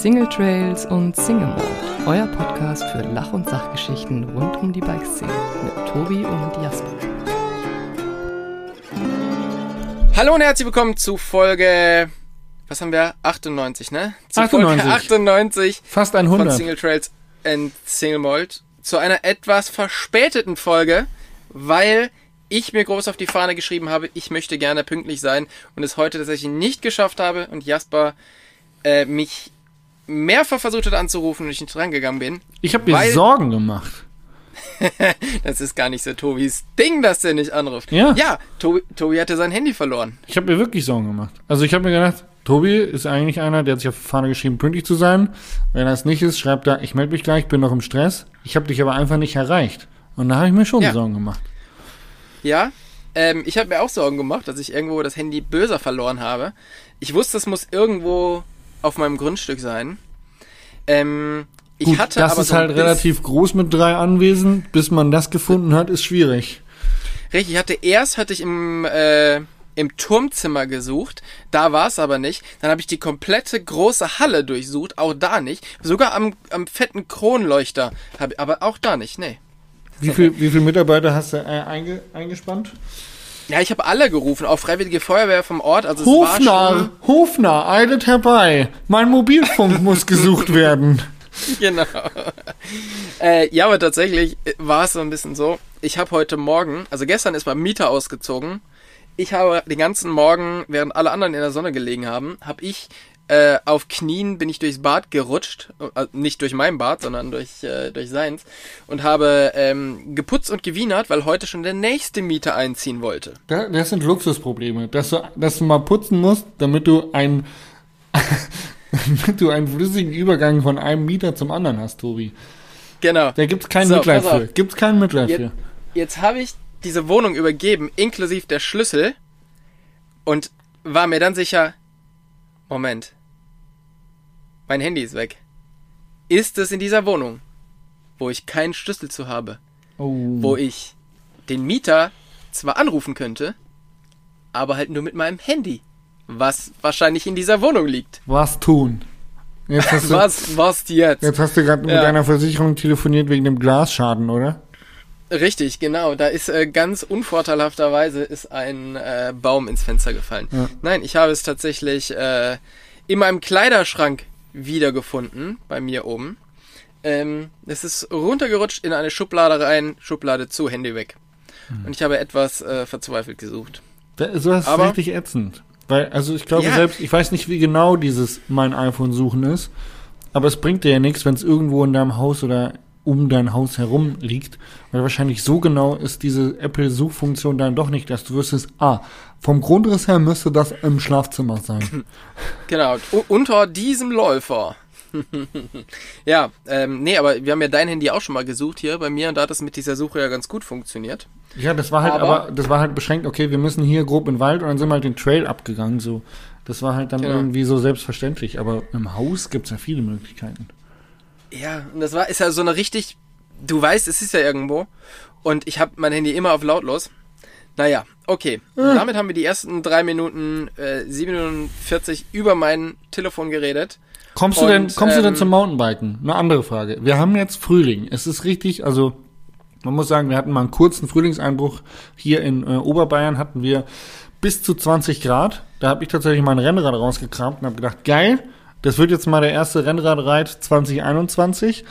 Single Trails und Single Mode, euer Podcast für Lach- und Sachgeschichten rund um die Bikeszene mit Tobi und Jasper. Hallo und herzlich willkommen zu Folge, was haben wir? 98, ne? Zu 98. Folge 98 Fast von 100. Single Trails and Single Mold. Zu einer etwas verspäteten Folge, weil ich mir groß auf die Fahne geschrieben habe, ich möchte gerne pünktlich sein und es heute tatsächlich nicht geschafft habe und Jasper äh, mich mehrfach versucht hat anzurufen und ich nicht drangegangen bin. Ich habe mir Sorgen gemacht. Das ist gar nicht so Tobis Ding, dass der nicht anruft. Ja. Ja, Tobi, Tobi hatte sein Handy verloren. Ich habe mir wirklich Sorgen gemacht. Also ich habe mir gedacht, Tobi ist eigentlich einer, der hat sich auf die Fahne geschrieben, pünktlich zu sein. Wenn er es nicht ist, schreibt er, ich melde mich gleich, bin noch im Stress. Ich habe dich aber einfach nicht erreicht. Und da habe ich mir schon Ja. Sorgen gemacht. Ja, ähm, ich habe mir auch Sorgen gemacht, dass ich irgendwo das Handy böser verloren habe. Ich wusste, es muss irgendwo auf meinem Grundstück sein. Ähm, ich Gut, hatte das aber ist so halt relativ groß mit drei Anwesen. Bis man das gefunden hat, ist schwierig. Richtig, ich hatte erst hatte ich im äh, im Turmzimmer gesucht, da war es aber nicht. Dann habe ich die komplette große Halle durchsucht, auch da nicht. Sogar am, am fetten Kronleuchter, hab, aber auch da nicht. Nee. Wie viel, wie viele Mitarbeiter hast du äh, einge, eingespannt? Ja, ich habe alle gerufen, auch Freiwillige Feuerwehr vom Ort. Also es war schon, Hofner, Hofner, eilet herbei. Mein Mobilfunk muss gesucht werden. Genau. äh, ja, aber tatsächlich war es so ein bisschen so. Ich habe heute Morgen, also gestern ist mein Mieter ausgezogen. Ich habe den ganzen Morgen, während alle anderen in der Sonne gelegen haben, habe ich äh, auf Knien bin ich durchs Bad gerutscht, äh, nicht durch mein Bad, sondern durch äh, durch seins und habe ähm, geputzt und gewienert, weil heute schon der nächste Mieter einziehen wollte. Da- Das sind Luxusprobleme, dass du, dass du mal putzen musst, damit du ein, damit du einen flüssigen Übergang von einem Mieter zum anderen hast, Tobi. Genau. Da gibt's kein So, Mitleid für. Gibt's kein Mitleid Jetzt, für. jetzt habe ich diese Wohnung übergeben, inklusive der Schlüssel, und war mir dann sicher, Moment, mein Handy ist weg. Ist es in dieser Wohnung, wo ich keinen Schlüssel zu habe, Oh. wo ich den Mieter zwar anrufen könnte, aber halt nur mit meinem Handy, was wahrscheinlich in dieser Wohnung liegt. Was tun? Jetzt hast du, Was, was jetzt? jetzt hast du gerade mit Ja. deiner Versicherung telefoniert wegen dem Glasschaden, oder? Richtig, genau. Da ist äh, ganz unvorteilhafterweise ist ein äh, Baum ins Fenster gefallen. Ja. Nein, ich habe es tatsächlich äh, in meinem Kleiderschrank wiedergefunden, bei mir oben. Ähm, es ist runtergerutscht in eine Schublade rein, Schublade zu, Handy weg. Hm. Und ich habe etwas äh, verzweifelt gesucht. Da, sowas ist Aber- richtig ätzend. Weil, also ich glaube Ja. selbst, ich weiß nicht, wie genau dieses mein iPhone suchen ist, aber es bringt dir ja nichts, wenn es irgendwo in deinem Haus oder um dein Haus herum liegt, weil wahrscheinlich so genau ist diese Apple-Suchfunktion dann doch nicht, dass du wüsstest, ah, vom Grundriss her müsste das im Schlafzimmer sein. Genau, unter diesem Läufer. ja, ähm, nee, aber wir haben ja dein Handy auch schon mal gesucht hier bei mir und da hat das mit dieser Suche ja ganz gut funktioniert. ja, das war halt, Aber- aber, das war halt beschränkt, okay, wir müssen hier grob in den Wald und dann sind wir halt den Trail abgegangen, so. Das war halt dann Genau. irgendwie so selbstverständlich, aber im Haus gibt's ja viele Möglichkeiten. Ja, und das war, ist ja so eine richtig, du weißt, es ist ja irgendwo. Und ich habe mein Handy immer auf lautlos. Naja, okay. Damit haben wir die ersten drei Minuten äh, 47 über mein Telefon geredet. Kommst du Und, denn, kommst du denn ähm, zum Mountainbiken? Eine andere Frage. Wir haben jetzt Frühling. Es ist richtig, also man muss sagen, wir hatten mal einen kurzen Frühlingseinbruch. Hier in äh, Oberbayern hatten wir bis zu 20 Grad. Da habe ich tatsächlich mein Rennrad rausgekramt und habe gedacht, geil, das wird jetzt mal der erste Rennradreit 2021.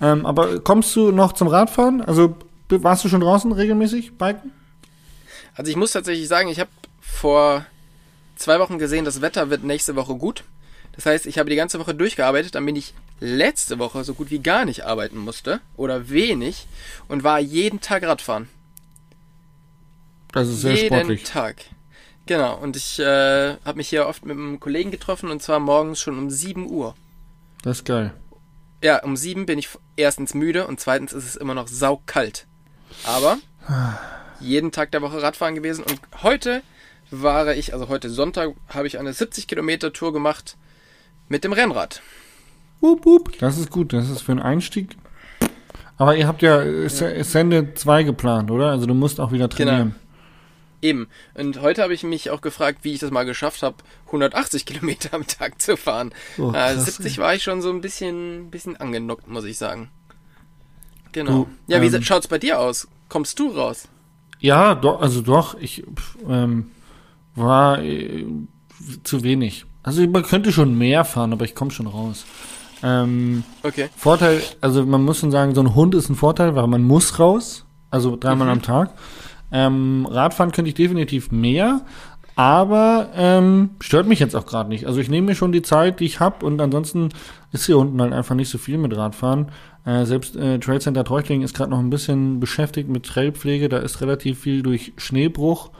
Ähm, aber kommst du noch zum Radfahren? Also warst du schon draußen regelmäßig biken? Also ich muss tatsächlich sagen, ich habe vor zwei Wochen gesehen, das Wetter wird nächste Woche gut. Das heißt, ich habe die ganze Woche durchgearbeitet, damit ich letzte Woche so gut wie gar nicht arbeiten musste oder wenig und war jeden Tag Radfahren. Das ist sehr jeden sportlich. Tag. Genau, und ich äh, habe mich hier oft mit einem Kollegen getroffen und zwar morgens schon um 7 Uhr. Das ist geil. Ja, um 7 bin ich erstens müde und zweitens ist es immer noch saukalt. Aber jeden Tag der Woche Radfahren gewesen und heute war ich, also heute Sonntag, habe ich eine 70 Kilometer Tour gemacht mit dem Rennrad. Wup, wup. Das ist gut, das ist für einen Einstieg. Aber ihr habt ja äh, Sende 2 geplant, oder? Also du musst auch wieder trainieren. Eben. Und heute habe ich mich auch gefragt, wie ich das mal geschafft habe, 180 Kilometer am Tag zu fahren. Oh, äh, krass, 70 war ich schon so ein bisschen, bisschen angenockt, muss ich sagen. Genau. Du, ja, wie ähm, schaut's bei dir aus? Kommst du raus? Ja, doch, also doch, ich pf, ähm, war äh, zu wenig. Also man könnte schon mehr fahren, aber ich komme schon raus. Ähm, Okay. Vorteil, also man muss schon sagen, so ein Hund ist ein Vorteil, weil man muss raus, also dreimal Mhm. am Tag. Ähm, Radfahren könnte ich definitiv mehr, aber ähm, stört mich jetzt auch gerade nicht. Also ich nehme mir schon die Zeit, die ich habe und ansonsten ist hier unten halt einfach nicht so viel mit Radfahren. Äh, selbst äh, Trade Center Treuchtlingen ist gerade noch ein bisschen beschäftigt mit Trailpflege, da ist relativ viel durch Schneebruch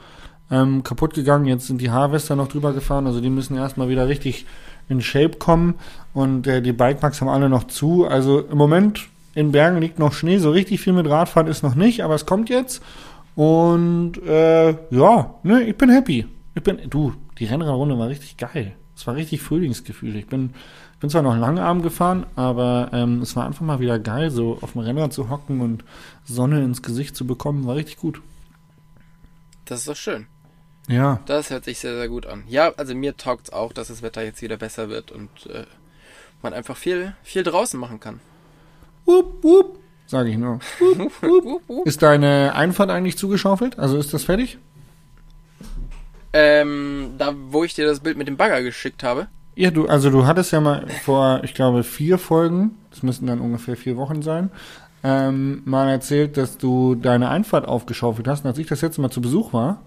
ähm, kaputt gegangen. Jetzt sind die Harvester noch drüber gefahren, also die müssen erstmal wieder richtig in Shape kommen und äh, die Bikeparks haben alle noch zu. Also im Moment in Bergen liegt noch Schnee, so richtig viel mit Radfahren ist noch nicht, aber es kommt jetzt. Und äh, ja, ne, ich bin happy. Ich bin, du, die Rennradrunde war richtig geil. Es war richtig Frühlingsgefühl. Ich bin, ich bin zwar noch Langarm gefahren, aber ähm, es war einfach mal wieder geil, so auf dem Rennrad zu hocken und Sonne ins Gesicht zu bekommen, war richtig gut. Das ist doch schön. Ja, Das hört sich sehr, sehr gut an. Ja, also mir taugt's auch, dass das Wetter jetzt wieder besser wird und äh, man einfach viel, viel draußen machen kann. wupp, wupp, sage ich nur. Ist deine Einfahrt eigentlich zugeschaufelt? Also ist das fertig? Ähm, da, wo ich dir das Bild mit dem Bagger geschickt habe. Ja, du, also du hattest ja mal vor, ich glaube, vier Folgen, das müssten dann ungefähr vier Wochen sein, ähm, mal erzählt, dass du deine Einfahrt aufgeschaufelt hast. Und als ich das letzte Mal zu Besuch war,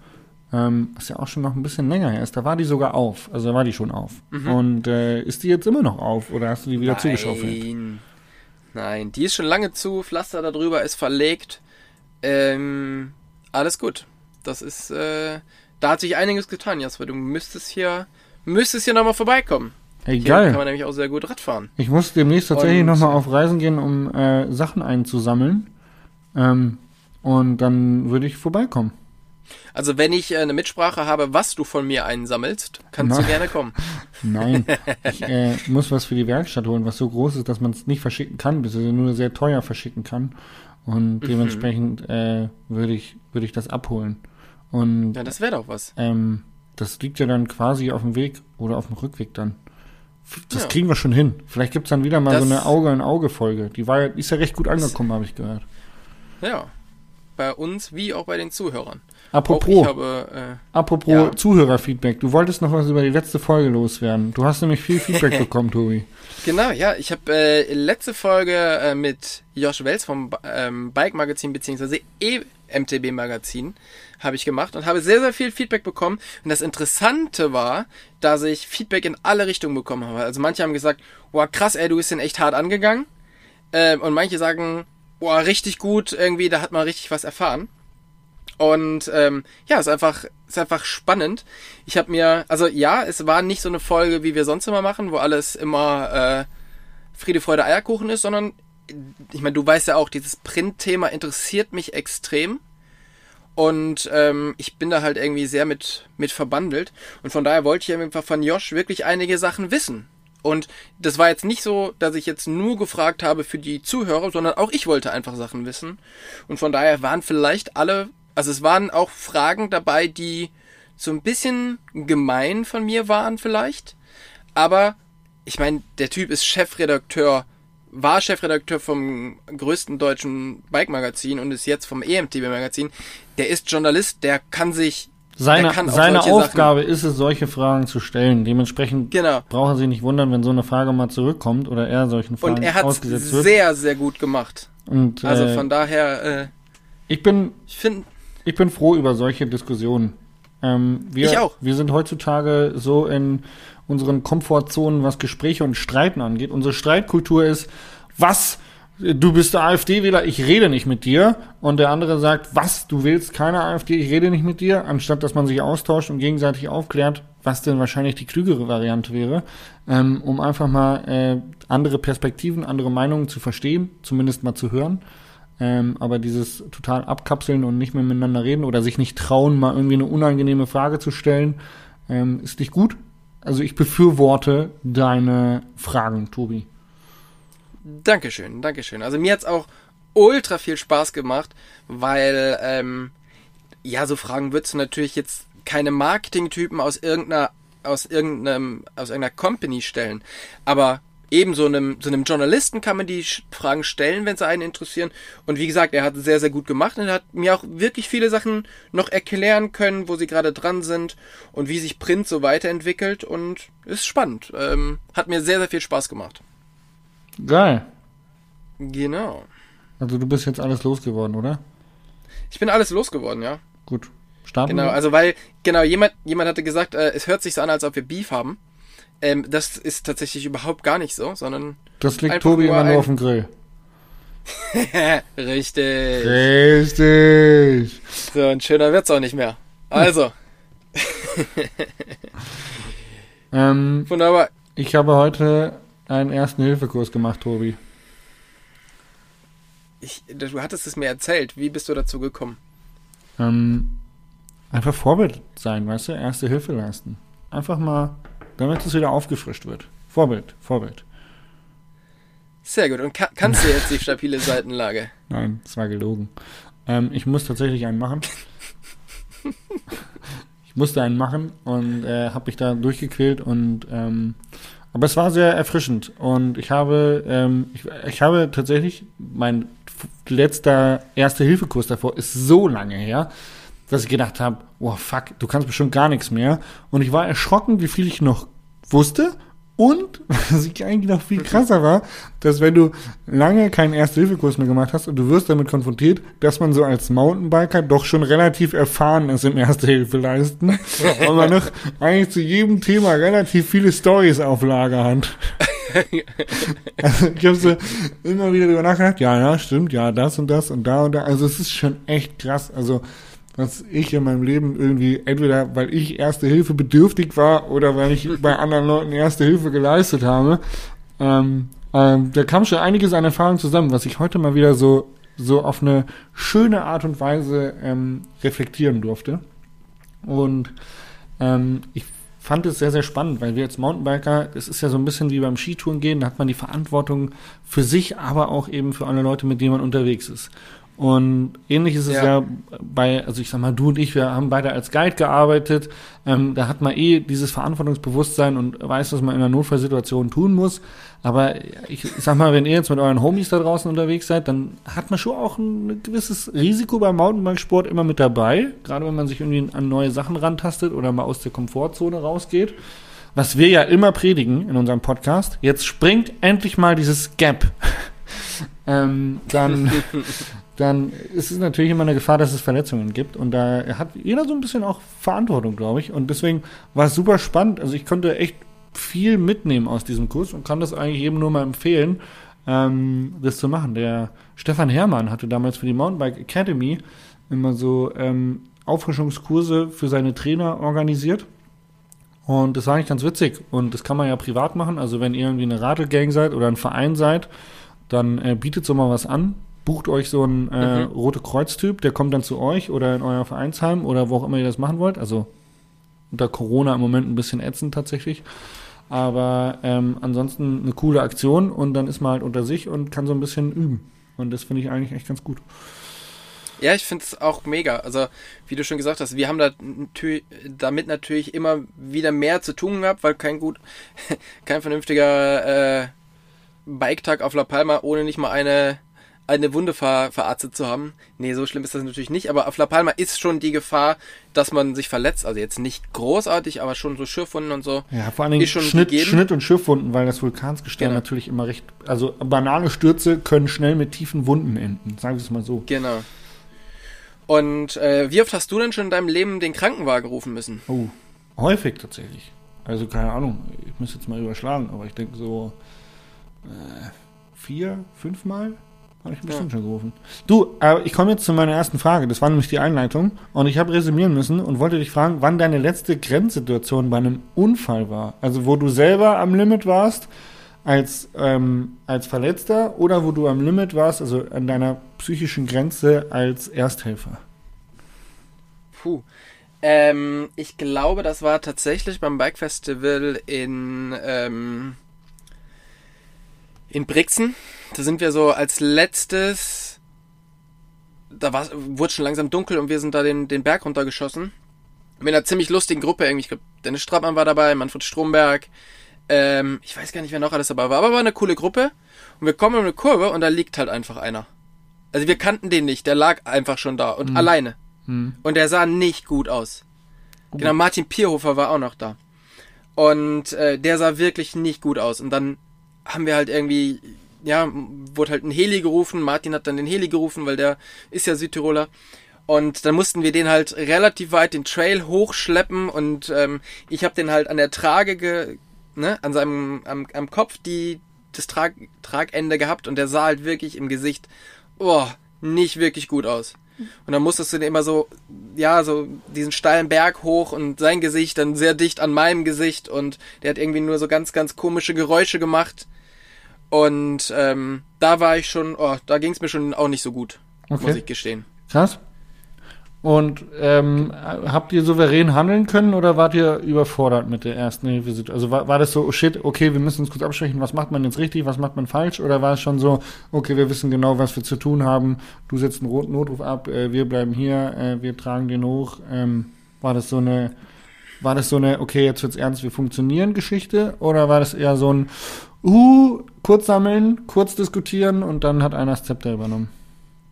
ähm, was ja auch schon noch ein bisschen länger her ist, da war die sogar auf. Also da war die schon auf. Und äh, ist die jetzt immer noch auf oder hast du die wieder zugeschaufelt? Nein. Nein, die ist schon lange zu, Pflaster darüber ist verlegt. Ähm, alles gut. Das ist, äh, da hat sich einiges getan, Jasper. Du müsstest hier, müsstest hier nochmal vorbeikommen. Ey, Hier kann man nämlich auch sehr gut Rad fahren. Ich muss demnächst tatsächlich nochmal auf Reisen gehen, um äh, Sachen einzusammeln. Ähm, und dann würde ich vorbeikommen. Also wenn ich äh, eine Mitsprache habe, was du von mir einsammelst, kannst Na. du gerne kommen. Nein, ich äh, muss was für die Werkstatt holen, was so groß ist, dass man es nicht verschicken kann, beziehungsweise nur sehr teuer verschicken kann. Und dementsprechend äh, würde ich, würde ich das abholen. Und Ja, das wäre doch was. ähm, das liegt ja dann quasi auf dem Weg oder auf dem Rückweg dann. Das Ja. kriegen wir schon hin. Vielleicht gibt's dann wieder mal Das- so eine Auge-in-Auge-Folge. Die war ist ja recht gut angekommen, habe ich gehört. Ja. Bei uns wie auch bei den Zuhörern. Apropos, ich habe, äh, apropos Ja. Zuhörerfeedback. Du wolltest noch was über die letzte Folge loswerden. Du hast nämlich viel Feedback bekommen, Tobi. Genau, ja, ich habe äh, letzte Folge äh, mit Josh Wels vom ähm, Bike Magazin beziehungsweise EMTB Magazin habe ich gemacht und habe sehr, sehr viel Feedback bekommen. Und das Interessante war, dass ich Feedback in alle Richtungen bekommen habe. Also manche haben gesagt, boah, krass, ey, du bist den echt hart angegangen. Ähm, und manche sagen, boah, richtig gut, irgendwie, da hat man richtig was erfahren. Und ähm, ja, ist einfach, ist einfach spannend. Ich habe mir, also ja, es war nicht so eine Folge, wie wir sonst immer machen, wo alles immer äh, Friede, Freude, Eierkuchen ist, sondern ich meine, du weißt ja auch, dieses Print-Thema interessiert mich extrem. Und ähm, ich bin da halt irgendwie sehr mit, mit verbandelt. Und von daher wollte ich einfach von Josh wirklich einige Sachen wissen. Und das war jetzt nicht so, dass ich jetzt nur gefragt habe für die Zuhörer, sondern auch ich wollte einfach Sachen wissen. Und von daher waren vielleicht alle, also es waren auch Fragen dabei, die so ein bisschen gemein von mir waren vielleicht. Aber ich meine, der Typ ist Chefredakteur, war Chefredakteur vom größten deutschen Bike-Magazin und ist jetzt vom EMTB-Magazin. Der ist Journalist, der kann sich, Seine, kann seine Aufgabe ist es, solche Fragen zu stellen. Dementsprechend Genau. brauchen Sie nicht wundern, wenn so eine Frage mal zurückkommt oder er solchen Fragen Und er hat ausgesetzt wird. sehr, sehr gut gemacht. Und Also äh, von daher, äh, ich bin ich finde, ich bin froh über solche Diskussionen. Ähm, wir, Ich auch. Wir sind heutzutage so in unseren Komfortzonen, was Gespräche und Streiten angeht. Unsere Streitkultur ist, was? Du bist der AfD-Wähler, ich rede nicht mit dir. Und der andere sagt, was? Du willst keine AfD, ich rede nicht mit dir. Anstatt, dass man sich austauscht und gegenseitig aufklärt, was denn wahrscheinlich die klügere Variante wäre, ähm, um einfach mal äh, andere Perspektiven, andere Meinungen zu verstehen, zumindest mal zu hören. Ähm, aber dieses total abkapseln und nicht mehr miteinander reden oder sich nicht trauen, mal irgendwie eine unangenehme Frage zu stellen, ähm, ist nicht gut. Also ich befürworte deine Fragen, Tobi. Dankeschön, Dankeschön. Also mir hat's auch ultra viel Spaß gemacht, weil ähm, ja, so Fragen würdest du natürlich jetzt keine Marketing-Typen aus irgendeiner, aus irgendeinem, aus irgendeiner Company stellen. Aber eben so einem, so einem Journalisten kann man die Fragen stellen, wenn sie einen interessieren. Und wie gesagt, er hat es sehr, sehr gut gemacht und hat mir auch wirklich viele Sachen noch erklären können, wo sie gerade dran sind und wie sich Print so weiterentwickelt und ist spannend. Ähm, hat mir sehr, sehr viel Spaß gemacht. Geil. Genau. Also du bist jetzt alles losgeworden, oder? Ich bin alles losgeworden, ja. Gut. Starten Genau, wir? also weil, genau, jemand, jemand hatte gesagt, äh, es hört sich so an, als ob wir Beef haben. Ähm, das ist tatsächlich überhaupt gar nicht so, sondern das liegt Tobi immer nur auf dem Grill. richtig. Richtig. So, ein schöner wird's auch nicht mehr. Also, Ähm, wunderbar. ich habe heute einen ersten Hilfekurs gemacht, Tobi. Ich, du hattest es mir erzählt. Wie bist du dazu gekommen? Ähm, einfach Vorbild sein, weißt du? Erste Hilfe leisten. Einfach mal, damit es wieder aufgefrischt wird. Vorbild, Vorbild. Sehr gut. Und ka kannst du jetzt die stabile Seitenlage? Nein, das war gelogen. Ähm, ich muss tatsächlich einen machen. ich musste einen machen und äh, habe mich da durchgequält und ähm, aber es war sehr erfrischend und ich habe ähm, ich, ich habe tatsächlich mein letzter erste Hilfekurs davor ist so lange her, dass ich gedacht habe, oh fuck, du kannst bestimmt gar nichts mehr und ich war erschrocken, wie viel ich noch wusste und was ich eigentlich noch viel krasser war, dass wenn du lange keinen Erste-Hilfe-Kurs mehr gemacht hast und du wirst damit konfrontiert, dass man so als Mountainbiker doch schon relativ erfahren ist im Erste-Hilfe leisten und man noch eigentlich zu jedem Thema relativ viele Stories auf Lager hat. Also ich habe so immer wieder drüber nachgedacht, ja, ja, stimmt, ja, das und das und da und da. Also es ist schon echt krass. Also was ich in meinem Leben irgendwie, entweder weil ich Erste Hilfe bedürftig war oder weil ich bei anderen Leuten Erste Hilfe geleistet habe, ähm, ähm, da kam schon einiges an Erfahrung zusammen, was ich heute mal wieder so, so auf eine schöne Art und Weise ähm, reflektieren durfte. Und ähm, ich fand es sehr, sehr spannend, weil wir als Mountainbiker, es ist ja so ein bisschen wie beim Skitouren gehen, da hat man die Verantwortung für sich, aber auch eben für alle Leute, mit denen man unterwegs ist. Und ähnlich ist es ja. Ja. bei, also ich sag mal, du und ich, wir haben beide als Guide gearbeitet. Ähm, da hat man eh dieses Verantwortungsbewusstsein und weiß, was man in einer Notfallsituation tun muss. Aber ich sag mal, wenn ihr jetzt mit euren Homies da draußen unterwegs seid, dann hat man schon auch ein gewisses Risiko beim Mountainbikesport immer mit dabei. Gerade wenn man sich irgendwie an neue Sachen rantastet oder mal aus der Komfortzone rausgeht. Was wir ja immer predigen in unserem Podcast. Jetzt springt endlich mal dieses Gap. ähm, dann, dann ist es natürlich immer eine Gefahr, dass es Verletzungen gibt. Und da hat jeder so ein bisschen auch Verantwortung, glaube ich. Und deswegen war es super spannend. Also ich konnte echt viel mitnehmen aus diesem Kurs und kann das eigentlich jedem nur mal empfehlen, ähm, das zu machen. Der Stefan Herrmann hatte damals für die Mountainbike Academy immer so ähm, Auffrischungskurse für seine Trainer organisiert. Und das war eigentlich ganz witzig. Und das kann man ja privat machen. Also wenn ihr irgendwie eine Radlgang seid oder ein Verein seid, dann äh, bietet so mal was an. Bucht euch so einen äh, Mhm. rote Kreuz-Typ, der kommt dann zu euch oder in euer Vereinsheim oder wo auch immer ihr das machen wollt. Also unter Corona im Moment ein bisschen ätzend tatsächlich. Aber ähm, ansonsten eine coole Aktion und dann ist man halt unter sich und kann so ein bisschen üben. Und das finde ich eigentlich echt ganz gut. Ja, ich finde es auch mega. Also, wie du schon gesagt hast, wir haben da natü- damit natürlich immer wieder mehr zu tun gehabt, weil kein gut, kein vernünftiger äh, Biketag auf La Palma ohne nicht mal eine eine Wunde ver verarztet zu haben. Nee, so schlimm ist das natürlich nicht, aber auf La Palma ist schon die Gefahr, dass man sich verletzt. Also jetzt nicht großartig, aber schon so Schürfwunden und so. Ja, vor allen Dingen Schnitt. Schnitt und Schiffwunden, weil das Vulkansgestein Genau. natürlich immer recht. Also banale Stürze können schnell mit tiefen Wunden enden, sagen wir es mal so. Genau. Und äh, wie oft hast du denn schon in deinem Leben den Krankenwagen rufen müssen? Oh, häufig tatsächlich. Also keine Ahnung, ich muss jetzt mal überschlagen, aber ich denke so äh, vier, fünfmal habe ich bestimmt schon gerufen. Du, aber ich komme jetzt zu meiner ersten Frage. Das war nämlich die Einleitung und ich habe resümieren müssen und wollte dich fragen, wann deine letzte Grenzsituation bei einem Unfall war. Also wo du selber am Limit warst als ähm, als Verletzter oder wo du am Limit warst, also an deiner psychischen Grenze als Ersthelfer. Puh. Ähm, ich glaube, das war tatsächlich beim Bike Festival in, ähm, in Brixen. Da sind wir so als letztes da war, wurde schon langsam dunkel und wir sind da den, den Berg runtergeschossen. Mit einer ziemlich lustigen Gruppe irgendwie. Ich glaube, Dennis Strattmann war dabei, Manfred Stromberg. Ähm, ich weiß gar nicht, wer noch alles dabei war, aber war eine coole Gruppe. Und wir kommen in eine Kurve und da liegt halt einfach einer. Also wir kannten den nicht, der lag einfach schon da und Mhm. alleine. Hm. Und der sah nicht gut aus. Genau, Martin Pierhofer war auch noch da. Und äh, der sah wirklich nicht gut aus. Und dann haben wir halt irgendwie, ja, wurde halt ein Heli gerufen. Martin hat dann den Heli gerufen, weil der ist ja Südtiroler. Und dann mussten wir den halt relativ weit den Trail hochschleppen und ähm, ich habe den halt an der Trage, ge, ne, an seinem, am, am Kopf die, das Trag, Tragende gehabt und der sah halt wirklich im Gesicht, oh, nicht wirklich gut aus. Und dann musstest du den immer so, ja, so diesen steilen Berg hoch und sein Gesicht dann sehr dicht an meinem Gesicht und der hat irgendwie nur so ganz, ganz komische Geräusche gemacht. Und ähm, da war ich schon, oh, da ging es mir schon auch nicht so gut, muss Okay. ich gestehen. Krass. Und ähm, habt ihr souverän handeln können oder wart ihr überfordert mit der ersten Hilfe? Also war, war das so, oh shit, okay, wir müssen uns kurz absprechen, was macht man jetzt richtig, was macht man falsch? Oder war es schon so, okay, wir wissen genau, was wir zu tun haben, du setzt einen roten Notruf ab, äh, wir bleiben hier, äh, wir tragen den hoch. Ähm, war das so eine, war das so eine, okay, jetzt wird's ernst, wir funktionieren Geschichte? Oder war das eher so ein, uh, kurz sammeln, kurz diskutieren und dann hat einer das Zepter übernommen?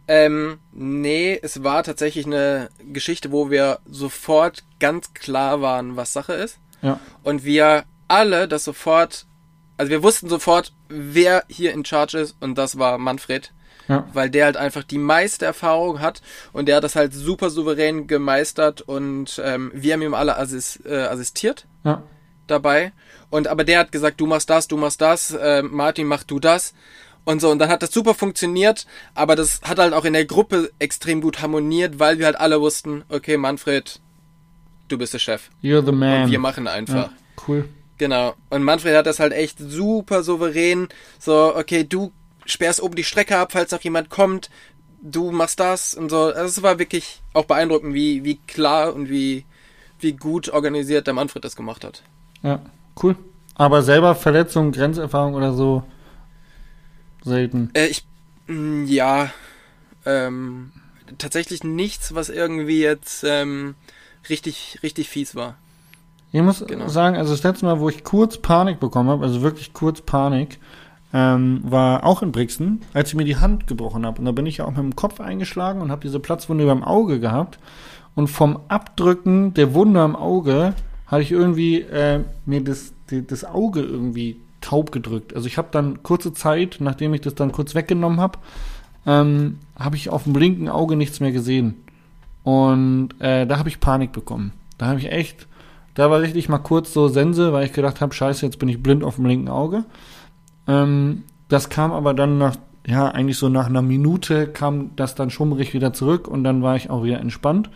Ähm, nee, es war tatsächlich eine Geschichte, wo wir sofort ganz klar waren, was Sache ist. Ja. Und wir alle das sofort, also wir wussten sofort, wer hier in Charge ist und das war Manfred. Ja. Weil der halt einfach die meiste Erfahrung hat und der hat das halt super souverän gemeistert und ähm, wir haben ihm alle assis äh, assistiert Ja. Dabei. Und aber der hat gesagt, du machst das, du machst das, äh, Martin mach du das. Und so, und dann hat das super funktioniert, aber das hat halt auch in der Gruppe extrem gut harmoniert, weil wir halt alle wussten, okay, Manfred, du bist der Chef. You're the man. Und wir machen einfach. Ja, cool. Genau. Und Manfred hat das halt echt super souverän. So, okay, du sperrst oben die Strecke ab, falls noch jemand kommt. Du machst das und so. Also es war wirklich auch beeindruckend, wie, wie klar und wie, wie gut organisiert der Manfred das gemacht hat. Ja, cool. Aber selber Verletzung, Grenzerfahrung oder so selten. Äh, ich, mh, ja, ähm, tatsächlich nichts, was irgendwie jetzt ähm, richtig, richtig fies war. Ich muss Genau. sagen, also das letzte Mal, wo ich kurz Panik bekommen habe, also wirklich kurz Panik, ähm, war auch in Brixen, als ich mir die Hand gebrochen habe. Und da bin ich ja auch mit dem Kopf eingeschlagen und habe diese Platzwunde beim Auge gehabt. Und vom Abdrücken der Wunde am Auge hatte ich irgendwie äh, mir das, die, das Auge irgendwie taub gedrückt. Also ich habe dann kurze Zeit, nachdem ich das dann kurz weggenommen habe, ähm, habe ich auf dem linken Auge nichts mehr gesehen. Und äh, da habe ich Panik bekommen. Da habe ich echt, da war richtig mal kurz so Sense, weil ich gedacht habe, scheiße, jetzt bin ich blind auf dem linken Auge. Ähm, das kam aber dann nach, ja, eigentlich so nach einer Minute kam das dann schummerig wieder zurück und dann war ich auch wieder entspannt.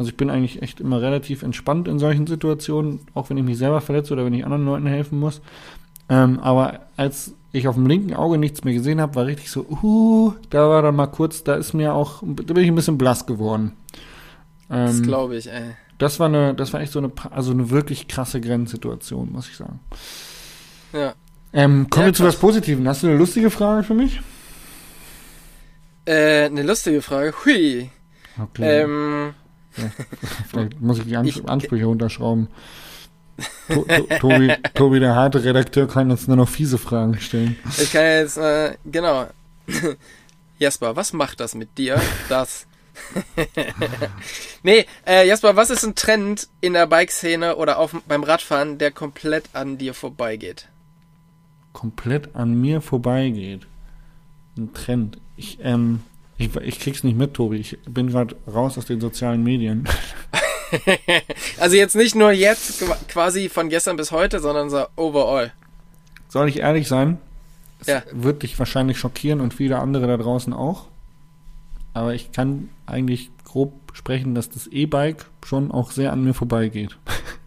Also ich bin eigentlich echt immer relativ entspannt in solchen Situationen, auch wenn ich mich selber verletze oder wenn ich anderen Leuten helfen muss. Ähm, aber als ich auf dem linken Auge nichts mehr gesehen habe, war richtig so, uh, da war dann mal kurz, da ist mir auch, da bin ich ein bisschen blass geworden. Das Ähm, glaube ich, ey. das war eine, das war echt so eine, also eine wirklich krasse Grenzsituation, muss ich sagen. Ja. Ähm, kommen Ja, wir zu was Positiven. Hast du eine lustige Frage für mich? Äh, eine lustige Frage. Hui. Okay. Ähm, Vielleicht muss ich die Ans ich- Ansprüche unterschrauben. To to Tobi, Tobi, der harte Redakteur, kann jetzt nur noch fiese Fragen stellen. ich kann jetzt, äh, genau. Jasper, was macht das mit dir? Das. nee, äh, Jasper, was ist ein Trend in der Bikeszene oder auf, beim Radfahren, der komplett an dir vorbeigeht? Komplett an mir vorbeigeht. Ein Trend. Ich, ähm, ich, ich krieg's nicht mit, Tobi. Ich bin gerade raus aus den sozialen Medien. Also jetzt nicht nur jetzt qu- quasi von gestern bis heute, sondern so overall. Soll ich ehrlich sein? Es Ja. wird dich wahrscheinlich schockieren und viele andere da draußen auch. Aber ich kann eigentlich grob sprechen, dass das E-Bike schon auch sehr an mir vorbeigeht.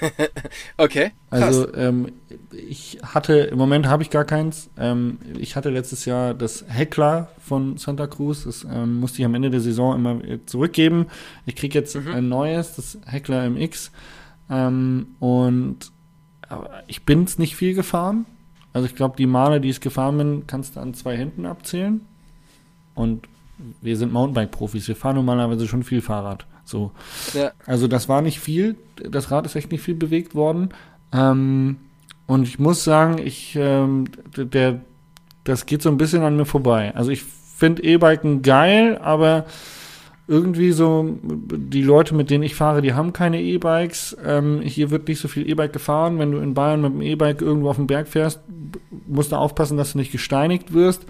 Okay, krass. Also ähm, ich hatte, im Moment habe ich gar keins. Ähm, ich hatte letztes Jahr das Heckler von Santa Cruz. Das ähm, musste ich am Ende der Saison immer äh, zurückgeben. Ich kriege jetzt Mhm. ein neues, das Heckler MX. Ähm, und aber ich bin es nicht viel gefahren. Also ich glaube, die Male, die ich gefahren bin, kannst du an zwei Händen abzählen. Und wir sind Mountainbike-Profis, wir fahren normalerweise schon viel Fahrrad. So. Ja. Also das war nicht viel, das Rad ist echt nicht viel bewegt worden. Ähm, und ich muss sagen, ich, ähm, der, das geht so ein bisschen an mir vorbei. Also ich finde E-Biken geil, aber irgendwie so, die Leute, mit denen ich fahre, die haben keine E-Bikes. Ähm, hier wird nicht so viel E-Bike gefahren. Wenn du in Bayern mit dem E-Bike irgendwo auf den Berg fährst, musst du aufpassen, dass du nicht gesteinigt wirst.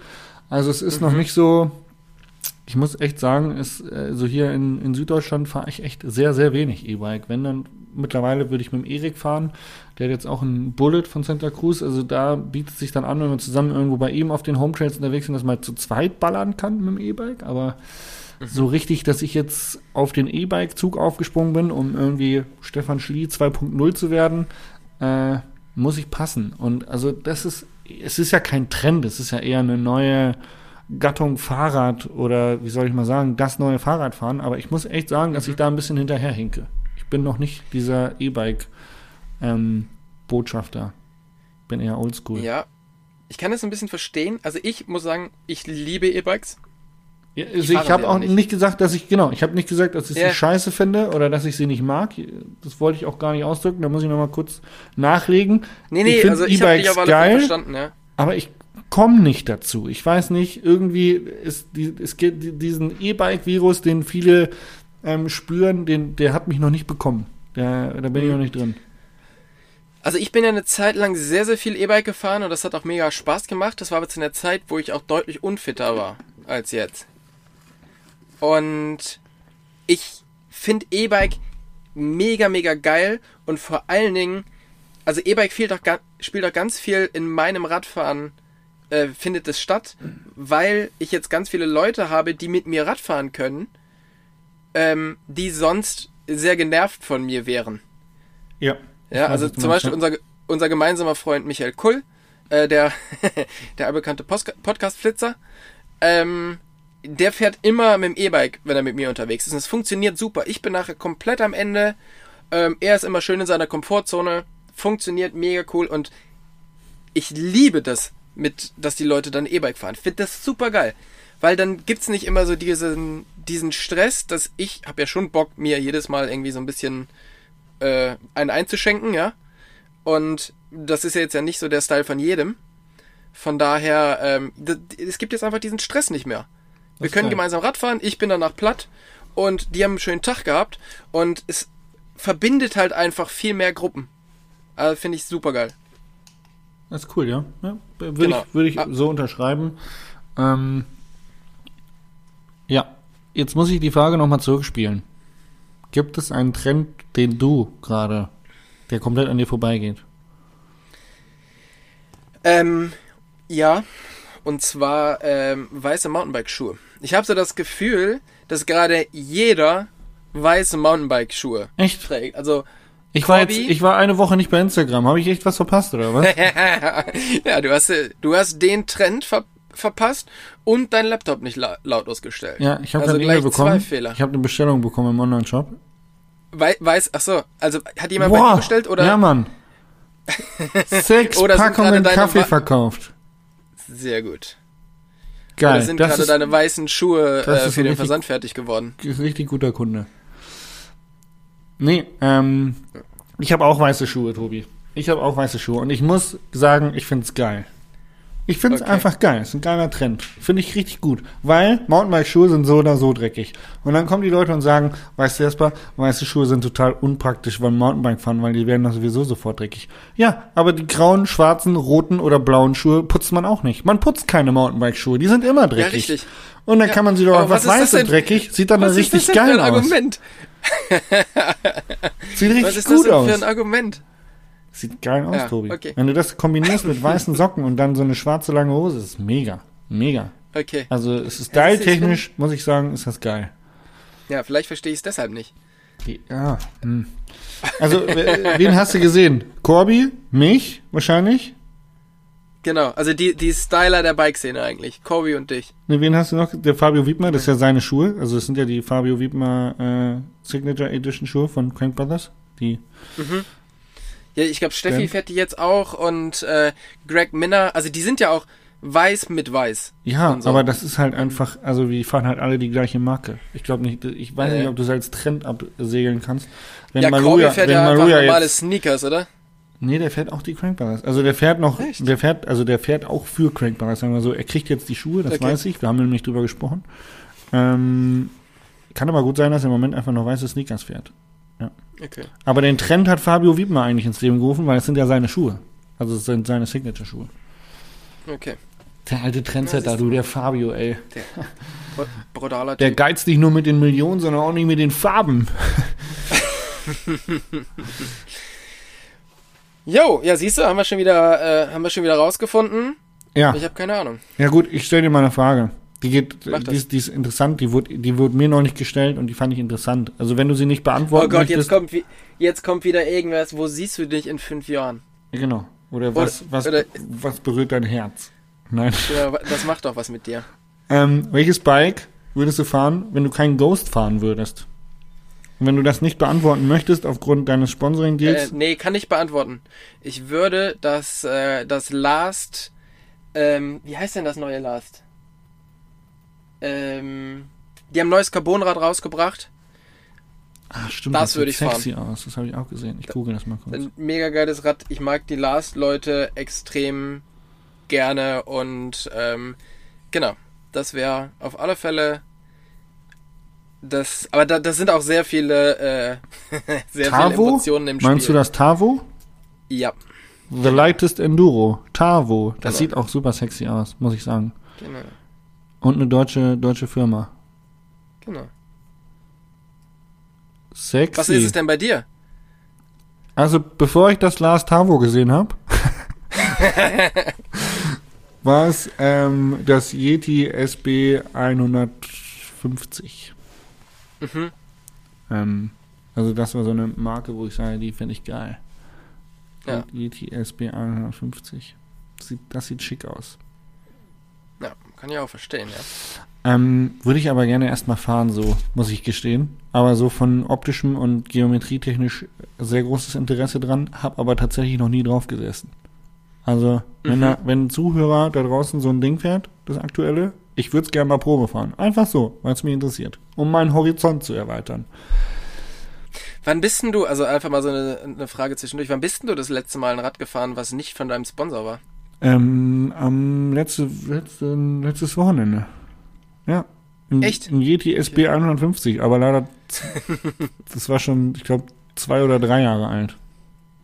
Also es ist mhm. noch nicht so, ich muss echt sagen, ist, also hier in, in Süddeutschland fahre ich echt sehr, sehr wenig E-Bike. Wenn dann mittlerweile würde ich mit dem Erik fahren. Der hat jetzt auch ein Bullet von Santa Cruz. Also da bietet sich dann an, wenn wir zusammen irgendwo bei ihm auf den Home Trails unterwegs sind, dass man zu zweit ballern kann mit dem E-Bike. Aber so richtig, dass ich jetzt auf den E-Bike-Zug aufgesprungen bin, um irgendwie Stefan Schlie 2.0 zu werden, äh, muss ich passen. Und also das ist, es ist ja kein Trend, es ist ja eher eine neue Gattung Fahrrad oder wie soll ich mal sagen, das neue Fahrradfahren. Aber ich muss echt sagen, dass ich da ein bisschen hinterherhinke. Ich bin noch nicht dieser E-Bike-Botschafter. Ähm, bin eher oldschool. Ja, ich kann das ein bisschen verstehen. Also ich muss sagen, ich liebe E-Bikes. Ja, also ich, ich habe auch nicht. nicht. gesagt, dass ich, genau, ich habe nicht gesagt, dass ich ja. sie scheiße finde oder dass ich sie nicht mag. Das wollte ich auch gar nicht ausdrücken, da muss ich nochmal kurz nachlegen. Nee, nee, ich also ich dich aber geil, verstanden, ja. Aber ich komme nicht dazu. Ich weiß nicht, irgendwie ist die, es geht diesen E-Bike-Virus, den viele ähm, spüren, den, der hat mich noch nicht bekommen. Der, da bin ich noch nicht drin. Also ich bin ja eine Zeit lang sehr, sehr viel E-Bike gefahren und das hat auch mega Spaß gemacht. Das war aber zu einer Zeit, wo ich auch deutlich unfitter war als jetzt. Und ich finde E-Bike mega, mega geil und vor allen Dingen, also E-Bike spielt auch ganz viel in meinem Radfahren, äh, findet es statt, weil ich jetzt ganz viele Leute habe, die mit mir Radfahren können, ähm, die sonst sehr genervt von mir wären. Ja. Ja, also zum Beispiel unser, unser gemeinsamer Freund Michael Kull, äh, der, der allbekannte Podcast-Flitzer, ähm, der fährt immer mit dem E-Bike, wenn er mit mir unterwegs ist. Und es funktioniert super. Ich bin nachher komplett am Ende. Ähm, er ist immer schön in seiner Komfortzone. Funktioniert mega cool. Und ich liebe das, mit, dass die Leute dann E-Bike fahren. Ich finde das super geil. Weil dann gibt's nicht immer so diesen, diesen Stress, dass ich habe ja schon Bock, mir jedes Mal irgendwie so ein bisschen äh, einen einzuschenken, ja. Und das ist ja jetzt ja nicht so der Style von jedem. Von daher, ähm, es gibt jetzt einfach diesen Stress nicht mehr. Wir können geil. gemeinsam Radfahren, ich bin danach platt und die haben einen schönen Tag gehabt und es verbindet halt einfach viel mehr Gruppen. Also finde ich super geil. Das ist cool, ja. ja Würde genau. ich, würd ich ah. so unterschreiben. Ähm, ja, jetzt muss ich die Frage nochmal zurückspielen. Gibt es einen Trend, den du gerade, der komplett an dir vorbeigeht? Ähm, ja, und zwar ähm, weiße Mountainbike-Schuhe. Ich habe so das Gefühl, dass gerade jeder weiße Mountainbike-Schuhe echt trägt. Also ich war jetzt, ich war eine Woche nicht bei Instagram. Habe ich echt was verpasst oder was? ja, du hast, du hast den Trend ver verpasst und dein Laptop nicht la laut ausgestellt. Ja, ich habe also eine E-Mail bekommen. Ich habe eine Bestellung bekommen im Online-Shop. Wei weiß, ach so, also hat jemand Boah, bei dir bestellt oder? Ja, Mann. Sechs oder Packungen Kaffee verkauft. Sehr gut. Geil. Oder sind gerade deine weißen Schuhe äh, für den Versand fertig geworden? Richtig guter Kunde. Nee, ähm, ich habe auch weiße Schuhe, Tobi. Ich habe auch weiße Schuhe und ich muss sagen, ich find's geil. Ich finde es okay. einfach geil. Es ist ein geiler Trend. Finde ich richtig gut. Weil Mountainbike-Schuhe sind so oder so dreckig. Und dann kommen die Leute und sagen, weißt du erstmal, weiße Schuhe sind total unpraktisch beim Mountainbike fahren, weil die werden doch sowieso sofort dreckig. Ja, aber die grauen, schwarzen, roten oder blauen Schuhe putzt man auch nicht. Man putzt keine Mountainbike-Schuhe. Die sind immer dreckig. Ja, richtig. Und dann ja, kann man sie doch auch was weiß und dreckig, sieht dann richtig geil aus. Argument? Sieht richtig was ist gut das denn aus. für ein Argument? Sieht geil aus, ja, Tobi. Okay. Wenn du das kombinierst mit weißen Socken und dann so eine schwarze lange Hose, ist mega. Mega. Okay. Also es ist style-technisch, muss ich sagen, ist das geil. Ja, vielleicht verstehe ich es deshalb nicht. Ja. Hm. Also, wen hast du gesehen? Corby? Mich? Wahrscheinlich? Genau, also die, die Styler der Bike-Szene eigentlich. Corby und dich. Ne, wen hast du noch? Der Fabio Wiedmer, das ist ja seine Schuhe. Also es sind ja die Fabio Wiedmer äh, Signature Edition Schuhe von Crank Brothers. Die mhm. Ja, ich glaube, Steffi fährt die jetzt auch und äh, Greg Minner, also die sind ja auch weiß mit weiß. Ja, so. aber das ist halt einfach, also wir fahren halt alle die gleiche Marke. Ich glaube nicht, ich weiß Äh. nicht, ob du es als Trend absegeln kannst. Wenn ja, Corby Maluja, fährt wenn ja einfach Maluja normale jetzt, Sneakers, oder? nee, der fährt auch die Crankbars. Also der fährt noch, Echt? der fährt, also der fährt auch für Crankbars, sagen wir so. Er kriegt jetzt die Schuhe, das Okay. weiß ich. Wir haben nämlich drüber gesprochen. Ähm, kann aber gut sein, dass er im Moment einfach noch weiße Sneakers fährt. Okay. Aber den Trend hat Fabio Wiedmer eigentlich ins Leben gerufen, weil es sind ja seine Schuhe. Also es sind seine Signature-Schuhe. Okay. Der alte Trendsetter, du, der Fabio, ey. Br- Brutaler Der geizt nicht nur mit den Millionen, sondern auch nicht mit den Farben. Jo, ja, siehst du, haben wir schon wieder, äh, haben wir schon wieder rausgefunden. Ja, Ich habe keine Ahnung. ja gut, ich stelle dir mal eine Frage. Die geht, die ist, die ist interessant, die wurde, die wurde mir noch nicht gestellt und die fand ich interessant. Also wenn du sie nicht beantworten Oh Gott, jetzt möchtest, kommt, wie- jetzt kommt wieder irgendwas. Wo siehst du dich in fünf Jahren? Ja, genau. Oder was, was, oder- was berührt dein Herz? Nein. Ja, wa- das macht doch was mit dir. Ähm, welches Bike würdest du fahren, wenn du keinen Ghost fahren würdest? Und wenn du das nicht beantworten möchtest aufgrund deines Äh, Sponsoring-Deals, nee, kann ich beantworten. Ich würde das, äh, das Last, ähm, wie heißt denn das neue Last? Ähm, die haben ein neues Carbonrad rausgebracht. ah, stimmt, das sieht würde ich sexy aus. Das habe ich auch gesehen. Ich google das mal kurz. Ein mega geiles Rad. Ich mag die Last-Leute extrem gerne und ähm, genau, das wäre auf alle Fälle das. Aber da, das sind auch sehr viele, äh, sehr viele Tavo? Emotionen im Spiel. Meinst du das Tavo? Ja, The Lightest Enduro. Tavo. Das Genau. sieht auch super sexy aus, muss ich sagen. genau, Und eine deutsche, deutsche Firma. genau. Sexy. Was ist es denn bei dir? Also, bevor ich das Last Tavo gesehen habe, war es ähm, das Yeti SB 150. Mhm. Ähm, also das war so eine Marke, wo ich sage, die finde ich geil. Ja. Yeti SB 150. Das sieht, das sieht schick aus. Kann ich auch verstehen, ja. Ähm, würde ich aber gerne erstmal fahren, so, muss ich gestehen. Aber so von optischem und geometrietechnisch sehr großes Interesse dran, hab aber tatsächlich noch nie drauf gesessen. Also, wenn, Mhm. da, wenn ein Zuhörer da draußen so ein Ding fährt, das aktuelle, ich würde es gerne mal Probe fahren. Einfach so, weil es mich interessiert. Um meinen Horizont zu erweitern. Wann bist denn du, also einfach mal so eine, eine Frage zwischendurch, wann bist denn du das letzte Mal ein Rad gefahren, was nicht von deinem Sponsor war? Ähm, am letzte, letzte, letztes Wochenende. Ja. Ein, Echt? Ein Yeti SB 150, aber leider, das war schon, ich glaube, zwei oder drei Jahre alt.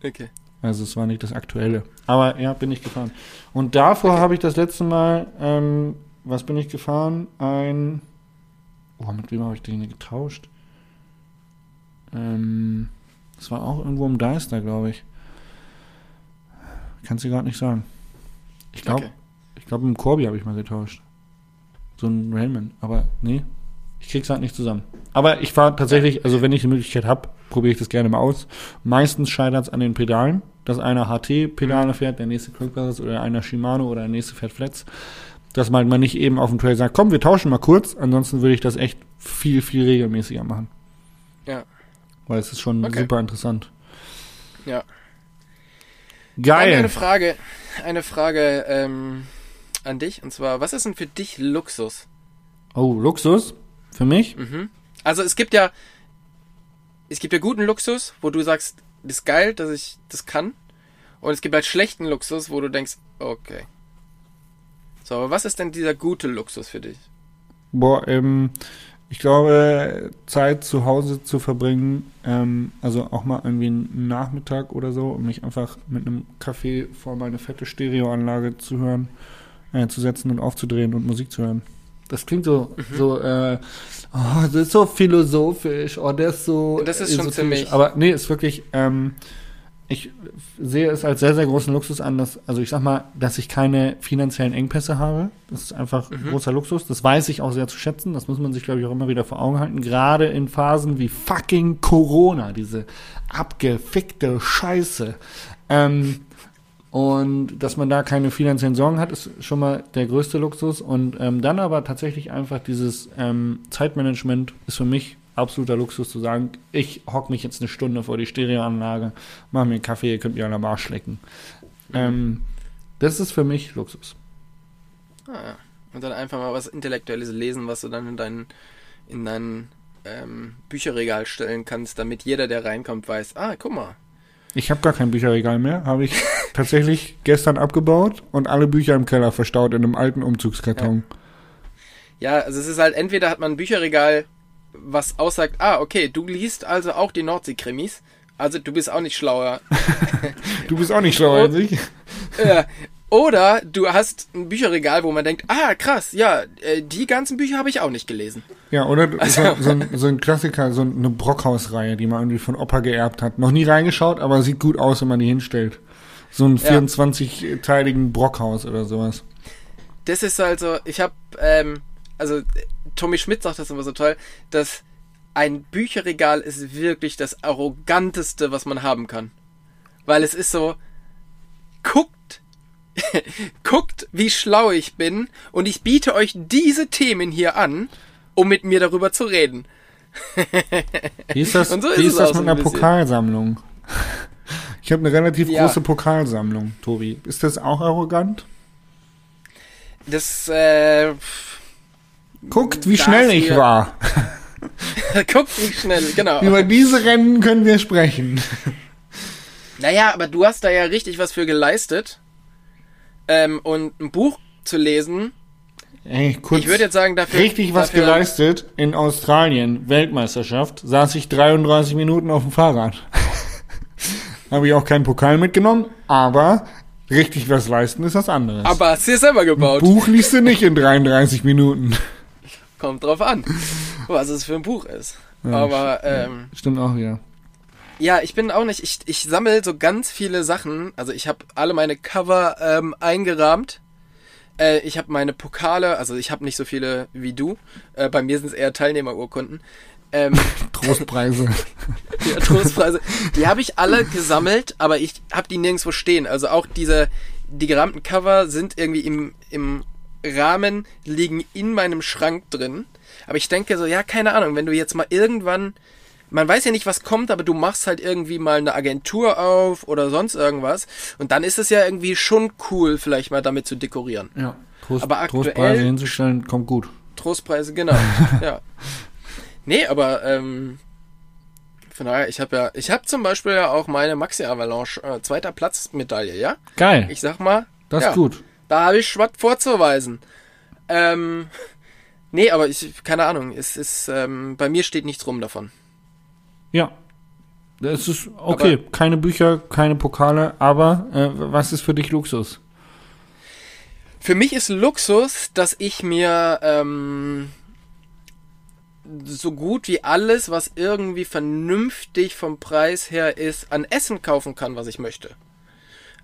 Okay. Also es war nicht das aktuelle. Aber ja, bin ich gefahren. Und davor habe ich das letzte Mal, ähm, was bin ich gefahren? Ein, oh, mit wem habe ich den getauscht? Ähm, das war auch irgendwo im Deister, glaube ich. Kannst du gerade nicht sagen. Ich glaube, Okay. ich glaube, im Corby habe ich mal getauscht. So ein Railman. Aber nee, ich krieg's halt nicht zusammen. Aber ich fahre tatsächlich, also wenn ich die Möglichkeit habe, probiere ich das gerne mal aus. Meistens scheitert's an den Pedalen, dass einer HT-Pedale fährt, der nächste Quickbalance oder einer Shimano oder der nächste fährt Flats. Dass man mal nicht eben auf dem Trail sagt, komm, wir tauschen mal kurz. Ansonsten würde ich das echt viel, viel regelmäßiger machen. Ja. Weil es ist schon Okay. super interessant. Ja. Dann Eine Geil. Frage, eine Frage ähm, an dich, und zwar, was ist denn für dich Luxus? Oh, Luxus. Für mich? Mhm. Also es gibt ja, es gibt ja guten Luxus, wo du sagst, das ist geil, dass ich das kann. Und es gibt halt schlechten Luxus, wo du denkst, okay. So, aber was ist denn dieser gute Luxus für dich? Boah, ähm, ich glaube, Zeit zu Hause zu verbringen, ähm, also auch mal irgendwie einen Nachmittag oder so, um mich einfach mit einem Kaffee vor meine fette Stereoanlage zu hören, äh, zu setzen und aufzudrehen und Musik zu hören. Das klingt so, so, äh, oh, das ist so philosophisch, oh, der ist so. Das ist schon ziemlich- Aber nee, ist wirklich, ähm, ich sehe es als sehr, sehr großen Luxus an, dass, also ich sag mal, dass ich keine finanziellen Engpässe habe. Das ist einfach ein Mhm. großer Luxus. Das weiß ich auch sehr zu schätzen. Das muss man sich, glaube ich, auch immer wieder vor Augen halten. Gerade in Phasen wie fucking Corona, diese abgefickte Scheiße. Ähm, und dass man da keine finanziellen Sorgen hat, ist schon mal der größte Luxus. Und ähm, dann aber tatsächlich einfach dieses ähm, Zeitmanagement ist für mich absoluter Luxus zu sagen, ich hock mich jetzt eine Stunde vor die Stereoanlage, mach mir einen Kaffee, ihr könnt mir an der Arsch lecken. Ähm, das ist für mich Luxus. Ah, ja. Und dann einfach mal was Intellektuelles lesen, was du dann in deinen, in dein ähm, Bücherregal stellen kannst, damit jeder, der reinkommt, weiß, ah, guck mal. Ich habe gar kein Bücherregal mehr. Habe ich tatsächlich gestern abgebaut und alle Bücher im Keller verstaut in einem alten Umzugskarton. Ja, also es ist halt, entweder hat man ein Bücherregal, was aussagt, ah, okay, du liest also auch die Nordsee-Krimis. Also du bist auch nicht schlauer. Du bist auch nicht schlauer als ich. Oder du hast ein Bücherregal, wo man denkt, ah, krass, ja, äh, die ganzen Bücher habe ich auch nicht gelesen. Ja, oder so, so, ein, so ein Klassiker, so eine Brockhaus-Reihe, die man irgendwie von Opa geerbt hat. Noch nie reingeschaut, aber sieht gut aus, wenn man die hinstellt. So einen Ja. 24-teiligen Brockhaus oder sowas. Das ist also, ich habe, ähm, also Tommy Schmidt sagt das immer so toll, dass ein Bücherregal ist wirklich das arroganteste, was man haben kann. Weil es ist so, guckt, guckt, wie schlau ich bin und ich biete euch diese Themen hier an, um mit mir darüber zu reden. Wie ist das, Und so ist wie es ist das so mit ein einer bisschen. Pokalsammlung? Ich habe eine relativ Ja. große Pokalsammlung, Tobi. Ist das auch arrogant? Das, äh, Guckt, wie schnell ich war. guckt wie schnell, genau. Über diese Rennen können wir sprechen. Naja, aber du hast da ja richtig was für geleistet. Ähm, und ein Buch zu lesen, Ey, kurz. ich würde jetzt sagen, dafür. richtig was dafür, geleistet. In Australien, Weltmeisterschaft, saß ich 33 Minuten auf dem Fahrrad. Habe ich auch keinen Pokal mitgenommen, aber richtig was leisten ist was anderes. Aber hast du dir selber gebaut. Buch liest du nicht in 33 Minuten. Kommt drauf an, was es für ein Buch ist. aber ähm, Stimmt auch wieder. ja, ich bin auch nicht. Ich, ich sammle so ganz viele Sachen. Also ich habe alle meine Cover ähm, eingerahmt. Äh, ich habe meine Pokale, also ich habe nicht so viele wie du. Äh, bei mir sind es eher Teilnehmerurkunden. Ähm, Trostpreise. die Trostpreise. Die habe ich alle gesammelt, aber ich habe die nirgendwo stehen. Also auch diese, die gerahmten Cover sind irgendwie im, im Rahmen, liegen in meinem Schrank drin. Aber ich denke so, ja, keine Ahnung, wenn du jetzt mal irgendwann, man weiß ja nicht, was kommt, aber du machst halt irgendwie mal eine Agentur auf oder sonst irgendwas. Und dann ist es ja irgendwie schon cool, vielleicht mal damit zu dekorieren. ja. Trost, Aber aktuell- Trostpreise hinzustellen, kommt gut. Trostpreise, genau. ja. Nee, aber ähm, von daher, ich habe ja, ich habe zum Beispiel ja auch meine Maxi Avalanche äh, zweiter Platz Medaille, ja. Geil. Ich sag mal, das ja, ist gut. Da habe ich was vorzuweisen. Ähm, nee, aber ich, keine Ahnung, es ist, ähm, bei mir steht nichts rum davon. Ja. Das ist okay. keine Bücher, keine Pokale, aber äh, was ist für dich Luxus? Für mich ist Luxus, dass ich mir ähm, so gut wie alles, was irgendwie vernünftig vom Preis her ist, an Essen kaufen kann, was ich möchte.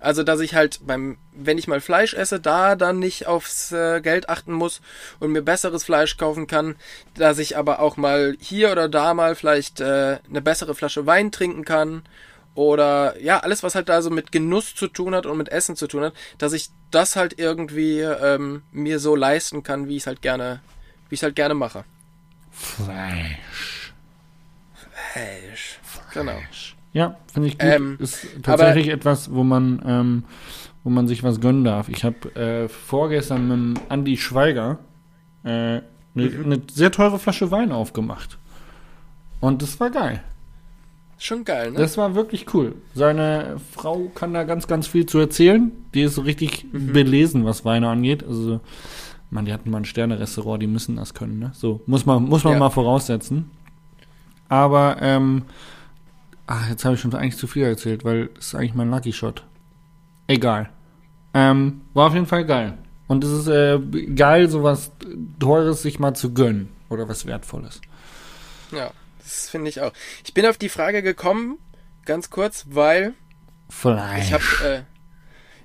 Also, dass ich halt beim, wenn ich mal Fleisch esse, da dann nicht aufs äh, Geld achten muss und mir besseres Fleisch kaufen kann, dass ich aber auch mal hier oder da mal vielleicht äh, eine bessere Flasche Wein trinken kann oder ja, alles, was halt da so mit Genuss zu tun hat und mit Essen zu tun hat, dass ich das halt irgendwie ähm, mir so leisten kann, wie ich es halt gerne, wie ich es halt gerne mache. Fleisch. Fleisch. Genau. Ja, finde ich gut. Ähm, ist tatsächlich etwas, wo man, ähm, wo man sich was gönnen darf. Ich habe äh, vorgestern mit Andi Schweiger äh, eine Mhm. eine sehr teure Flasche Wein aufgemacht. Und das war geil. Schon geil, ne? Das war wirklich cool. Seine Frau kann da ganz, ganz viel zu erzählen. Die ist so richtig Mhm. belesen, was Weine angeht. Also, man, die hatten mal ein Sterne-Restaurant, die müssen das können, ne? So, muss man, muss man Ja. mal voraussetzen. Aber, ähm, ach, jetzt habe ich schon eigentlich zu viel erzählt, weil das ist eigentlich mein Lucky Shot. Egal. Ähm, war auf jeden Fall geil. Und es ist äh, geil, sowas Teures sich mal zu gönnen. Oder was Wertvolles. ja, das finde ich auch. Ich bin auf die Frage gekommen, ganz kurz, weil Fleisch. Ich habe äh,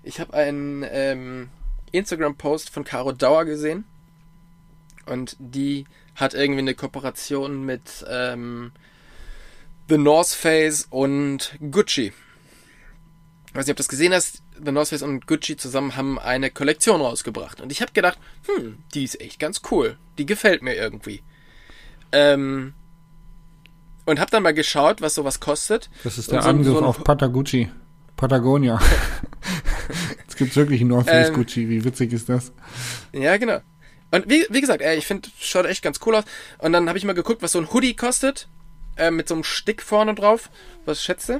ich hab einen ähm, Instagram-Post von Caro Dauer gesehen. Und die hat irgendwie eine Kooperation mit ähm, The North Face und Gucci. Ich weiß nicht, ob du das gesehen hast. The North Face und Gucci zusammen haben eine Kollektion rausgebracht. Und ich habe gedacht, hm, die ist echt ganz cool. Die gefällt mir irgendwie. Ähm, und habe dann mal geschaut, was sowas kostet. Das ist der so Angriff so auf Patagucci. Patagonia. Jetzt gibt wirklich einen North Face Ähm. Gucci. Wie witzig ist das? Ja, genau. Und wie, wie gesagt, ey, ich finde, schaut echt ganz cool aus. Und dann habe ich mal geguckt, was so ein Hoodie kostet. Äh, mit so einem Stick vorne drauf. Was schätzt du?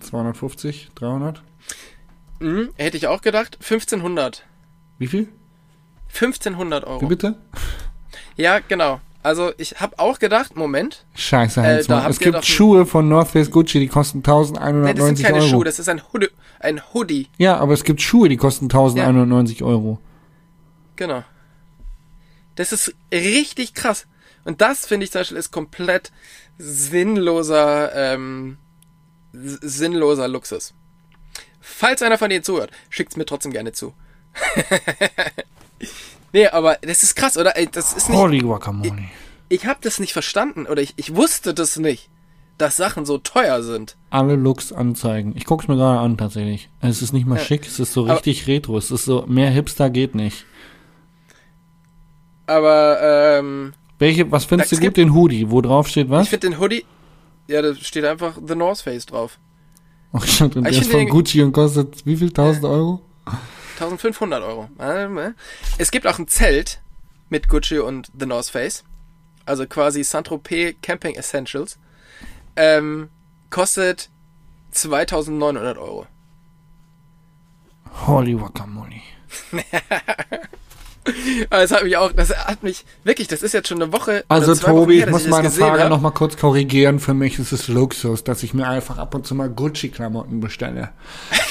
250, 300? Mhm, hätte ich auch gedacht. 1500. Wie viel? 1500 Wie Euro. bitte? Ja, genau. Also ich habe auch gedacht, Moment. Scheiße, Äh, Heinz, habt Es gibt Schuhe von North Face Gucci, die kosten Nee, das sind 1190 keine Euro. Schuhe, das ist ein Hoodie. Ein Hoodie. ja, aber es gibt Schuhe, die kosten 1190 Euro. Genau. Das ist richtig krass. Und das finde ich zum Beispiel ist komplett sinnloser, ähm, sinnloser Luxus. Falls einer von denen zuhört, schickt's mir trotzdem gerne zu. nee, aber das ist krass, oder? Das ist nicht. Holy Guacamole. Ich habe das nicht verstanden oder ich, ich wusste das nicht, dass Sachen so teuer sind. Alle Looks anzeigen. Ich guck's mir gerade an, tatsächlich. Es ist nicht mal Ja. schick, es ist so Aber- richtig retro. Es ist so, mehr Hipster geht nicht. Aber ähm, Welche, was findest Es du gut, gibt- den Hoodie? Wo drauf steht was? ich finde den Hoodie, ja, da steht einfach The North Face drauf. Oh, stimmt, und Ich der ist finde von Gucci und kostet wie viel? 1000 Euro? 1500 Euro. Ähm, äh. Es gibt auch ein Zelt mit Gucci und The North Face. Also quasi Saint-Tropez Camping Essentials. Ähm, kostet 2900 Euro. Holy Guacamole. Aber Das hat mich auch, das hat mich, wirklich, das ist jetzt schon eine Woche. Also Tobi, her, ich muss das meine Frage nochmal kurz korrigieren. Für mich ist es Luxus, dass ich mir einfach ab und zu mal Gucci-Klamotten bestelle.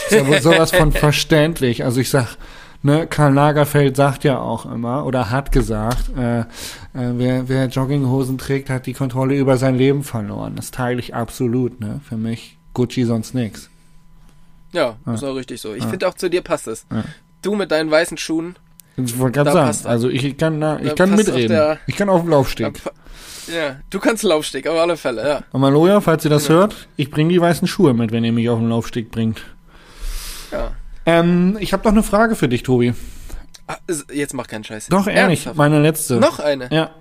Ist sowas von verständlich. Also ich sag, ne, Karl Lagerfeld sagt ja auch immer, oder hat gesagt, äh, äh, wer, wer Jogginghosen trägt, hat die Kontrolle über sein Leben verloren. Das teile ich absolut, ne. Für mich Gucci sonst nix. Ja, ist auch richtig so. Ich Ja. finde auch zu dir passt es. Ja. Du mit deinen weißen Schuhen. Ich wollte gerade sagen, passt also ich kann, na, ich kann mitreden. der- ich kann auf dem Laufsteg. Ja, du kannst Laufsteg, auf alle Fälle, ja. Und Maloja, falls ihr das Genau. hört, ich bringe die weißen Schuhe mit, wenn ihr mich auf den Laufsteg bringt. ja. Ähm, ich habe noch eine Frage für dich, Tobi. Ah, jetzt mach keinen Scheiß. Doch, ehrlich, Ernsthaft? meine letzte. Noch eine? Ja.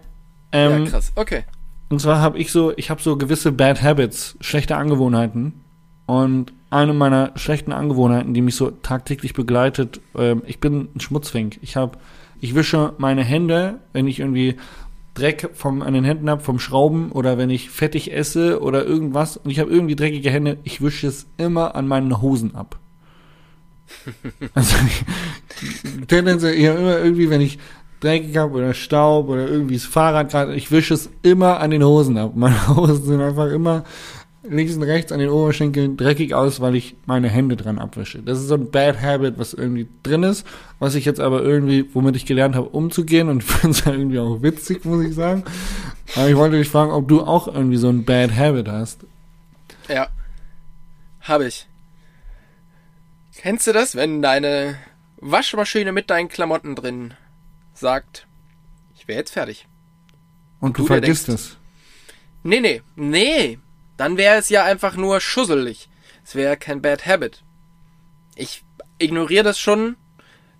Ähm, ja, krass. Okay. und zwar habe ich so, ich habe so gewisse Bad Habits, schlechte Angewohnheiten. Und eine meiner schlechten Angewohnheiten, die mich so tagtäglich begleitet, ähm, ich bin ein Schmutzfink. Ich habe, ich wische meine Hände, wenn ich irgendwie Dreck vom, an den Händen habe, vom Schrauben oder wenn ich fettig esse oder irgendwas und ich habe irgendwie dreckige Hände, ich wische es immer an meinen Hosen ab. Also ich, tendenziell ja immer irgendwie, wenn ich dreckig habe oder Staub oder irgendwie das Fahrrad gerade, ich wische es immer an den Hosen ab. Meine Hosen sind einfach immer links und rechts an den Oberschenkeln dreckig aus, weil ich meine Hände dran abwische. Das ist so ein Bad Habit, was irgendwie drin ist, was ich jetzt aber irgendwie, womit ich gelernt habe, umzugehen und ich finde es ja irgendwie auch witzig, muss ich sagen. Aber ich wollte dich fragen, ob du auch irgendwie so ein Bad Habit hast. Ja. Habe ich. Kennst du das, wenn deine Waschmaschine mit deinen Klamotten drin sagt, ich wäre jetzt fertig? Und du, du dir vergisst denkst- es. Nee, nee, nee. Dann wäre es ja einfach nur schusselig. Es wäre kein Bad Habit. Ich ignoriere das schon.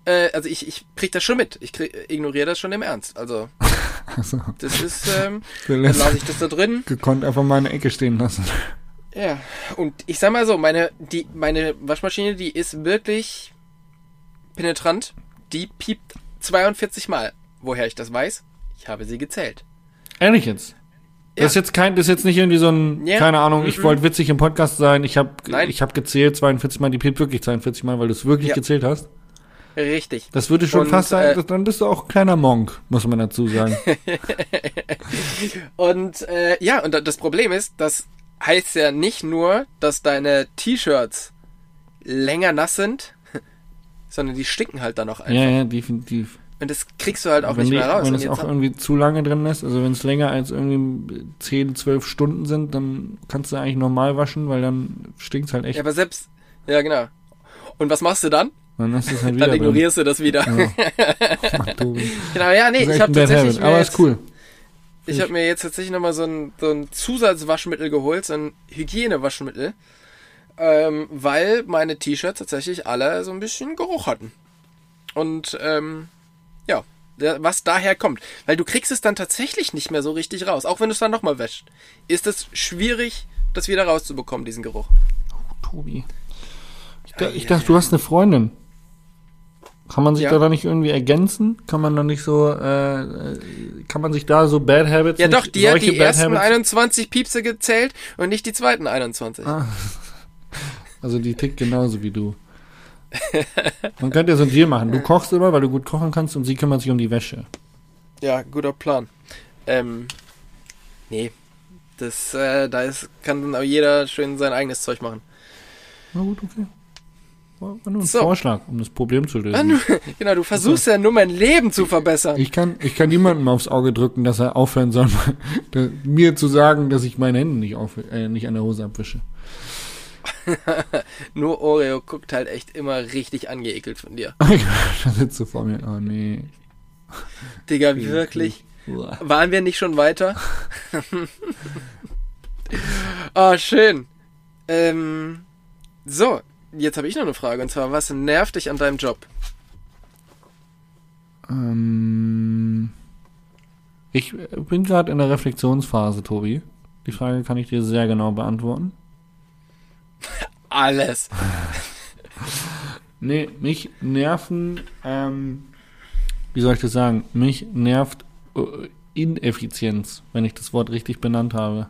Äh, also ich, ich krieg das schon mit. Ich krieg, ignoriere das schon im Ernst. Also Also, das ist, ähm, dann lasse ich das da drin. gekonnt einfach mal in der Ecke stehen lassen. Ja. Und ich sag mal so, meine, die, meine Waschmaschine, die ist wirklich penetrant. Die piept 42 Mal. Woher ich das weiß? Ich habe sie gezählt. Ehrlich jetzt? Ja. Das ist jetzt kein, das ist jetzt nicht irgendwie so ein, Ja. keine Ahnung, ich Mhm. wollte witzig im Podcast sein, ich habe ich hab gezählt 42 Mal, die piept wirklich 42 Mal, weil du es wirklich Ja. gezählt hast. Richtig. Das würde schon Und, fast sein, äh, dann bist du auch ein kleiner Monk, muss man dazu sagen. Und äh, ja, und da- das Problem ist, das heißt ja nicht nur, dass deine T-Shirts länger nass sind, sondern die stinken halt dann auch einfach. ja, ja, definitiv. Und das kriegst du halt auch wenn nicht die, mehr raus. wenn es auch irgendwie zu lange drin ist, also wenn es länger als irgendwie 10, 12 Stunden sind, dann kannst du eigentlich normal waschen, weil dann stinkt's halt echt. ja, aber selbst, ja genau. Und was machst du dann? dann es halt wieder Dann drin. ignorierst du das wieder. Ja. Tobi. genau, ja, nee, ich habe tatsächlich Habit, mir aber jetzt, ist cool. ich habe mir jetzt tatsächlich nochmal so ein, so ein Zusatzwaschmittel geholt, so ein Hygienewaschmittel, ähm, weil meine T-Shirts tatsächlich alle so ein bisschen Geruch hatten. Und ähm, ja, was daher kommt. Weil du kriegst es dann tatsächlich nicht mehr so richtig raus. Auch wenn du es dann nochmal wäscht, ist es schwierig, das wieder rauszubekommen, diesen Geruch. Tobi. Ich, da, ich dachte, du hast eine Freundin. Kann man sich Ja. da, nicht irgendwie ergänzen? Kann man da nicht so, äh, kann man sich da so Bad Habits Ja doch, die hat die Bad ersten Habits- 21 Piepse gezählt und nicht die zweiten 21. Ah. Also die tickt genauso wie du. Man könnte ja so ein Deal machen. Du kochst immer, weil du gut kochen kannst und sie kümmert sich um die Wäsche. Ja, guter Plan. Ähm, nee. Das, äh, da ist, kann dann auch jeder schön sein eigenes Zeug machen. Na gut, okay. War nur ein So. Vorschlag, um das Problem zu lösen. Ah, genau, du versuchst ja nur mein Leben zu verbessern. Ich kann, ich kann niemandem aufs Auge drücken, dass er aufhören soll, mir zu sagen, dass ich meine Hände nicht, auf, äh, nicht an der Hose abwische. Nur Oreo guckt halt echt immer richtig angeekelt von dir. da sitzt du vor mir. Oh nee. Digga, wirklich? Waren wir nicht schon weiter? oh, schön. Ähm, so, jetzt habe ich noch eine Frage. Und zwar, was nervt dich an deinem Job? Ähm, ich bin gerade in der Reflexionsphase, Tobi. Die Frage kann ich dir sehr genau beantworten. Alles. Nee, mich nerven, ähm, wie soll ich das sagen? Mich nervt äh, Ineffizienz, wenn ich das Wort richtig benannt habe.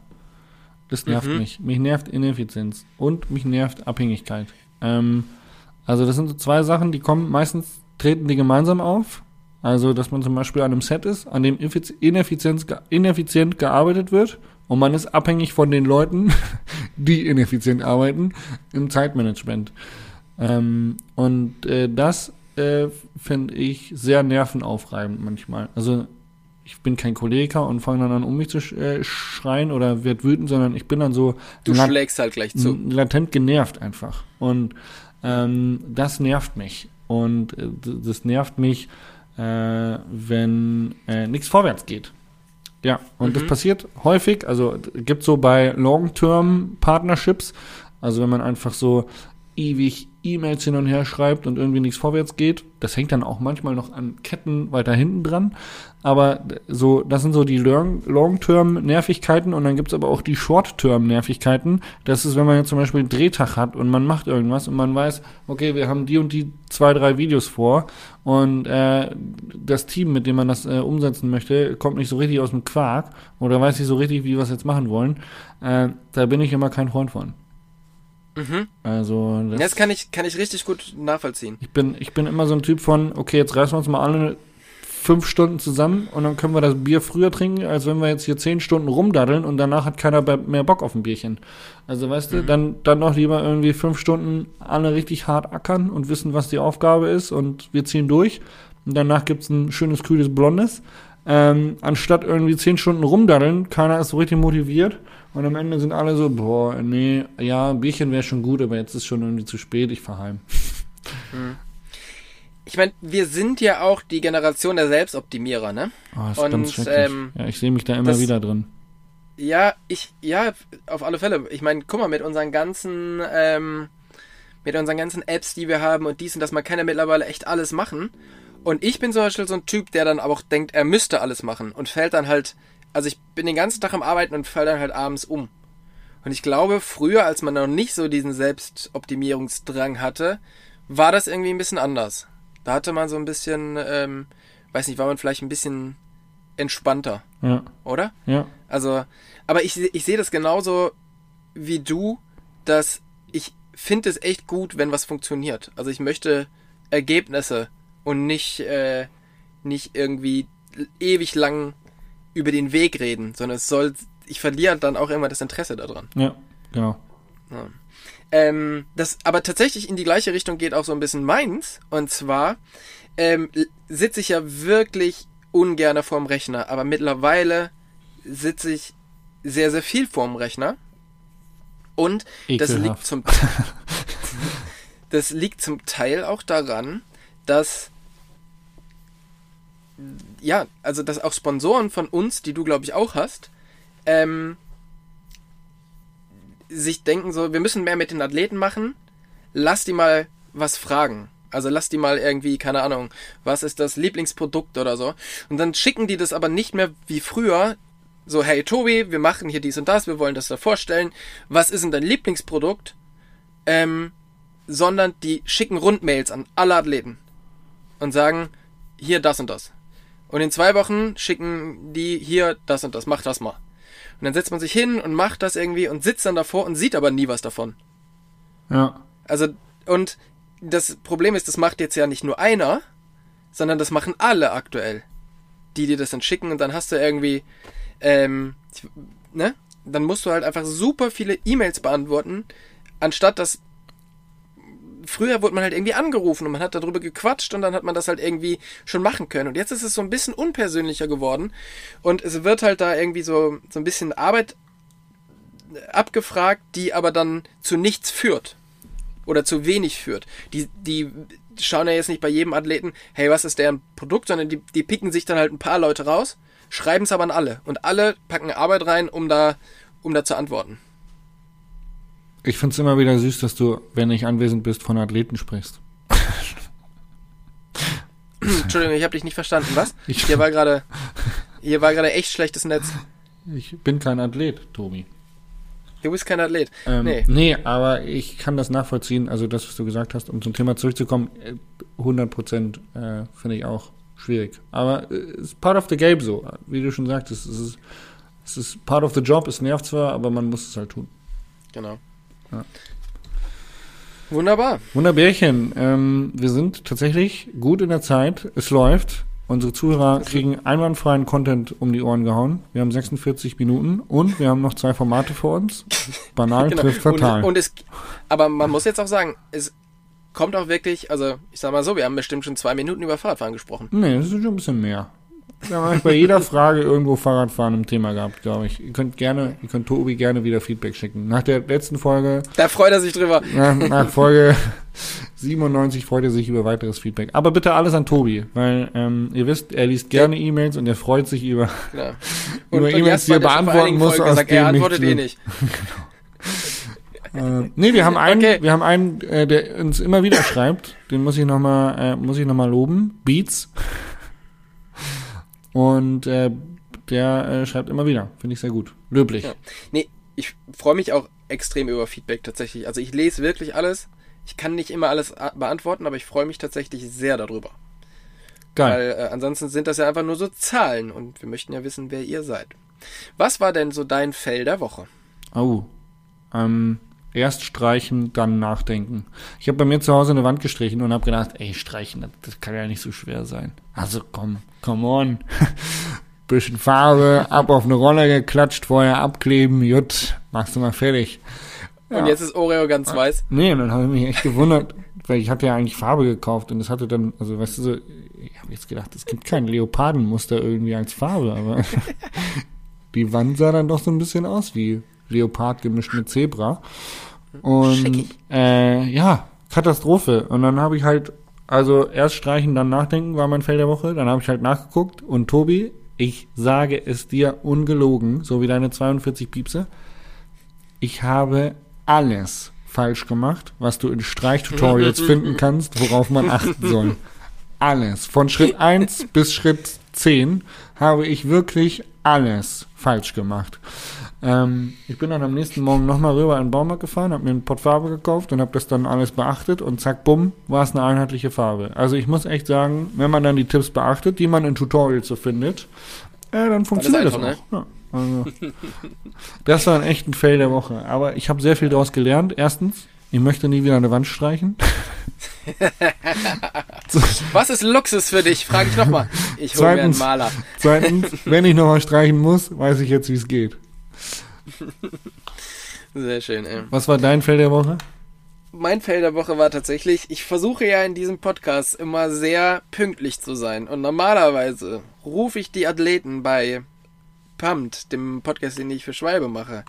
Das nervt Mhm. mich. Mich nervt Ineffizienz und mich nervt Abhängigkeit. Ähm, also das sind so zwei Sachen, die kommen, meistens treten die gemeinsam auf. Also, dass man zum Beispiel an einem Set ist, an dem Effiz- Ineffizienz, ge- ineffizient gearbeitet wird und man ist abhängig von den Leuten, die ineffizient arbeiten, im Zeitmanagement. Ähm, und äh, das äh, finde ich sehr nervenaufreibend manchmal. Also ich bin kein Choleriker und fange dann an, um mich zu sch äh, schreien oder wird wütend, sondern ich bin dann so Du schlägst halt gleich zu. latent genervt einfach. Und ähm, das nervt mich. Und äh, das nervt mich, äh, wenn äh, nichts vorwärts geht. Ja, und das Mhm. passiert häufig, also gibt so bei Long-Term-Partnerships, also wenn man einfach so ewig E-Mails hin und her schreibt und irgendwie nichts vorwärts geht, das hängt dann auch manchmal noch an Ketten weiter hinten dran, aber so, das sind so die Long- Long-Term-Nervigkeiten und dann gibt's aber auch die Short-Term-Nervigkeiten, das ist, wenn man jetzt zum Beispiel einen Drehtag hat und man macht irgendwas und man weiß, okay, wir haben die und die zwei, drei Videos vor und äh, das Team, mit dem man das äh, umsetzen möchte, kommt nicht so richtig aus dem Quark oder weiß nicht so richtig, wie wir es jetzt machen wollen. Äh, da bin ich immer kein Freund von. Mhm. Also das, Das kann ich, kann ich richtig gut nachvollziehen. ich bin ich bin immer so ein Typ von, okay, jetzt reißen wir uns mal alle fünf Stunden zusammen und dann können wir das Bier früher trinken, als wenn wir jetzt hier zehn Stunden rumdaddeln und danach hat keiner mehr Bock auf ein Bierchen. Also weißt du, dann dann noch lieber irgendwie fünf Stunden alle richtig hart ackern und wissen, was die Aufgabe ist und wir ziehen durch. Und danach gibt's ein schönes, kühles Blondes. Ähm, anstatt irgendwie zehn Stunden rumdaddeln, keiner ist so richtig motiviert. Und am Ende sind alle so, boah, nee, ja, Bierchen wäre schon gut, aber jetzt ist schon irgendwie zu spät, ich fahr heim. Ich meine, wir sind ja auch die Generation der Selbstoptimierer, ne? Oh, das ist Und, ganz schrecklich. ähm, ja, ich sehe mich da immer das- wieder drin. Ja, ich, ja, auf alle Fälle. Ich meine, guck mal, mit unseren ganzen, ähm, mit unseren ganzen Apps, die wir haben und dies und das, man kann ja mittlerweile echt alles machen. Und ich bin zum Beispiel so ein Typ, der dann aber auch denkt, er müsste alles machen und fällt dann halt, also ich bin den ganzen Tag am Arbeiten und fall dann halt abends um. Und ich glaube, früher, als man noch nicht so diesen Selbstoptimierungsdrang hatte, war das irgendwie ein bisschen anders. Da hatte man so ein bisschen, ähm, weiß nicht, war man vielleicht ein bisschen entspannter, Ja, oder? ja. Also, aber ich, ich sehe das genauso wie du, dass ich finde es echt gut, wenn was funktioniert. Also ich möchte Ergebnisse und nicht, äh, nicht irgendwie ewig lang über den Weg reden, sondern es soll, ich verliere dann auch immer das Interesse daran. Ja, genau. Ja. Ähm, das aber tatsächlich in die gleiche Richtung geht auch so ein bisschen meins. Und zwar ähm, sitze ich ja wirklich ungern vorm Rechner, aber mittlerweile sitze ich sehr, sehr viel vorm Rechner. Und das liegt zum das liegt zum Teil auch daran, dass ja, also dass auch Sponsoren von uns, die du glaube ich auch hast, ähm, sich denken so, wir müssen mehr mit den Athleten machen, lass die mal was fragen. Also lass die mal irgendwie, keine Ahnung, was ist das Lieblingsprodukt oder so. Und dann schicken die das aber nicht mehr wie früher, so, hey Tobi, wir machen hier dies und das, wir wollen das da vorstellen. Was ist denn dein Lieblingsprodukt? Ähm, sondern die schicken Rundmails an alle Athleten und sagen, hier das und das. Und in zwei Wochen schicken die hier das und das, mach das mal. Und dann setzt man sich hin und macht das irgendwie und sitzt dann davor und sieht aber nie was davon. Ja. Also, und das Problem ist, das macht jetzt ja nicht nur einer, sondern das machen alle aktuell. Die dir das dann schicken und dann hast du irgendwie, ähm, ne? Dann musst du halt einfach super viele E-Mails beantworten, anstatt dass früher wurde man halt irgendwie angerufen und man hat darüber gequatscht und dann hat man das halt irgendwie schon machen können. Und jetzt ist es so ein bisschen unpersönlicher geworden und es wird halt da irgendwie so, so ein bisschen Arbeit abgefragt, die aber dann zu nichts führt. Oder zu wenig führt. Die, die schauen ja jetzt nicht bei jedem Athleten, hey, was ist deren Produkt, sondern die, die picken sich dann halt ein paar Leute raus, schreiben es aber an alle. Und alle packen Arbeit rein, um da, um da zu antworten. Ich find's immer wieder süß, dass du, wenn ich anwesend bist, von Athleten sprichst. Entschuldigung, ich habe dich nicht verstanden. Was? Ich- Hier war gerade, hier war gerade echt schlechtes Netz. Ich bin kein Athlet, Tobi. Du bist kein Athlet. Ähm, Nee. nee. aber ich kann das nachvollziehen. Also das, was du gesagt hast, um zum Thema zurückzukommen, äh, 100 Prozent äh, finde ich auch schwierig. Aber es ist part of the game so. Wie du schon sagtest, es ist, es ist part of the job. Es nervt zwar, aber man muss es halt tun. Genau. Ja. Wunderbar. Wunderbärchen, ähm, wir sind tatsächlich gut in der Zeit. Es läuft. Unsere Zuhörer kriegen einwandfreien Content um die Ohren gehauen. Wir haben 46 Minuten und wir haben noch zwei Formate vor uns. Banal trifft fatal. Genau. Und, und es, aber man muss jetzt auch sagen, es kommt auch wirklich, also ich sag mal so, wir haben bestimmt schon zwei Minuten über Fahrradfahren gesprochen. nee, das ist schon ein bisschen mehr. Wir haben eigentlich bei jeder Frage irgendwo Fahrradfahren im Thema gehabt, glaube ich. Ihr könnt gerne, ihr könnt Tobi gerne wieder Feedback schicken. Nach der letzten Folge, Da freut er sich drüber. nach, nach Folge 97 freut er sich über weiteres Feedback. Aber bitte alles an Tobi, weil ähm, ihr wisst, er liest gerne E-Mails und er freut sich über Genau. Über E-Mails, die er ja beantworten muss, Folgen aus gesagt, er antwortet eh nicht. Äh, nee, wir haben einen, Okay. wir haben einen, äh, der uns immer wieder schreibt. Den muss ich noch mal, äh, muss ich noch mal loben. Beats. Und äh, der äh, schreibt immer wieder. Finde ich sehr gut. Löblich. Ja. Nee, ich freue mich auch extrem über Feedback tatsächlich. Also ich lese wirklich alles. Ich kann nicht immer alles a- beantworten, aber ich freue mich tatsächlich sehr darüber. Geil. Weil äh, ansonsten sind das ja einfach nur so Zahlen und wir möchten ja wissen, wer ihr seid. Was war denn so dein Fell der Woche? Oh. Ähm, erst streichen, dann nachdenken. Ich habe bei mir zu Hause eine Wand gestrichen und habe gedacht, ey, streichen, das, das kann ja nicht so schwer sein. Also komm, come on. Bisschen Farbe, ab auf eine Rolle geklatscht, vorher abkleben, jut, machst du mal fertig. Und jetzt ist Oreo ganz weiß. Nee, und dann habe ich mich echt gewundert, weil ich hatte ja eigentlich Farbe gekauft und es hatte dann, also weißt du so, ich habe jetzt gedacht, es gibt kein Leopardenmuster irgendwie als Farbe, aber die Wand sah dann doch so ein bisschen aus wie Leopard gemischt mit Zebra. Und Schickig. äh, ja, Katastrophe. Und dann habe ich halt, also erst streichen, dann nachdenken war mein Feld der Woche. Dann habe ich halt nachgeguckt und Tobi, ich sage es dir ungelogen, so wie deine 42 Piepse, ich habe alles falsch gemacht, was du in Streichtutorials finden kannst, worauf man achten soll. Alles. Von Schritt 1 bis Schritt 10 habe ich wirklich alles falsch gemacht. Ähm, ich bin dann am nächsten Morgen nochmal rüber in den Baumarkt gefahren, habe mir einen Pott Farbe gekauft und habe das dann alles beachtet und zack, bumm, war es eine einheitliche Farbe. Also ich muss echt sagen, wenn man dann die Tipps beachtet, die man in Tutorials so findet, äh, dann funktioniert das, einfach, auch. Ja, also, das war ein echt ein Fail der Woche. Aber ich habe sehr viel daraus gelernt. Erstens, ich möchte nie wieder eine Wand streichen. Was ist Luxus für dich? Frage ich nochmal. Ich hole mir einen. Maler. Zweitens, wenn ich nochmal streichen muss, weiß ich jetzt, wie es geht. Sehr schön, ey. Was war dein Fail der Woche? Mein Fell der Woche war tatsächlich, ich versuche ja in diesem Podcast immer sehr pünktlich zu sein. Und normalerweise rufe ich die Athleten bei Pumped, dem Podcast, den ich für Schwalbe mache,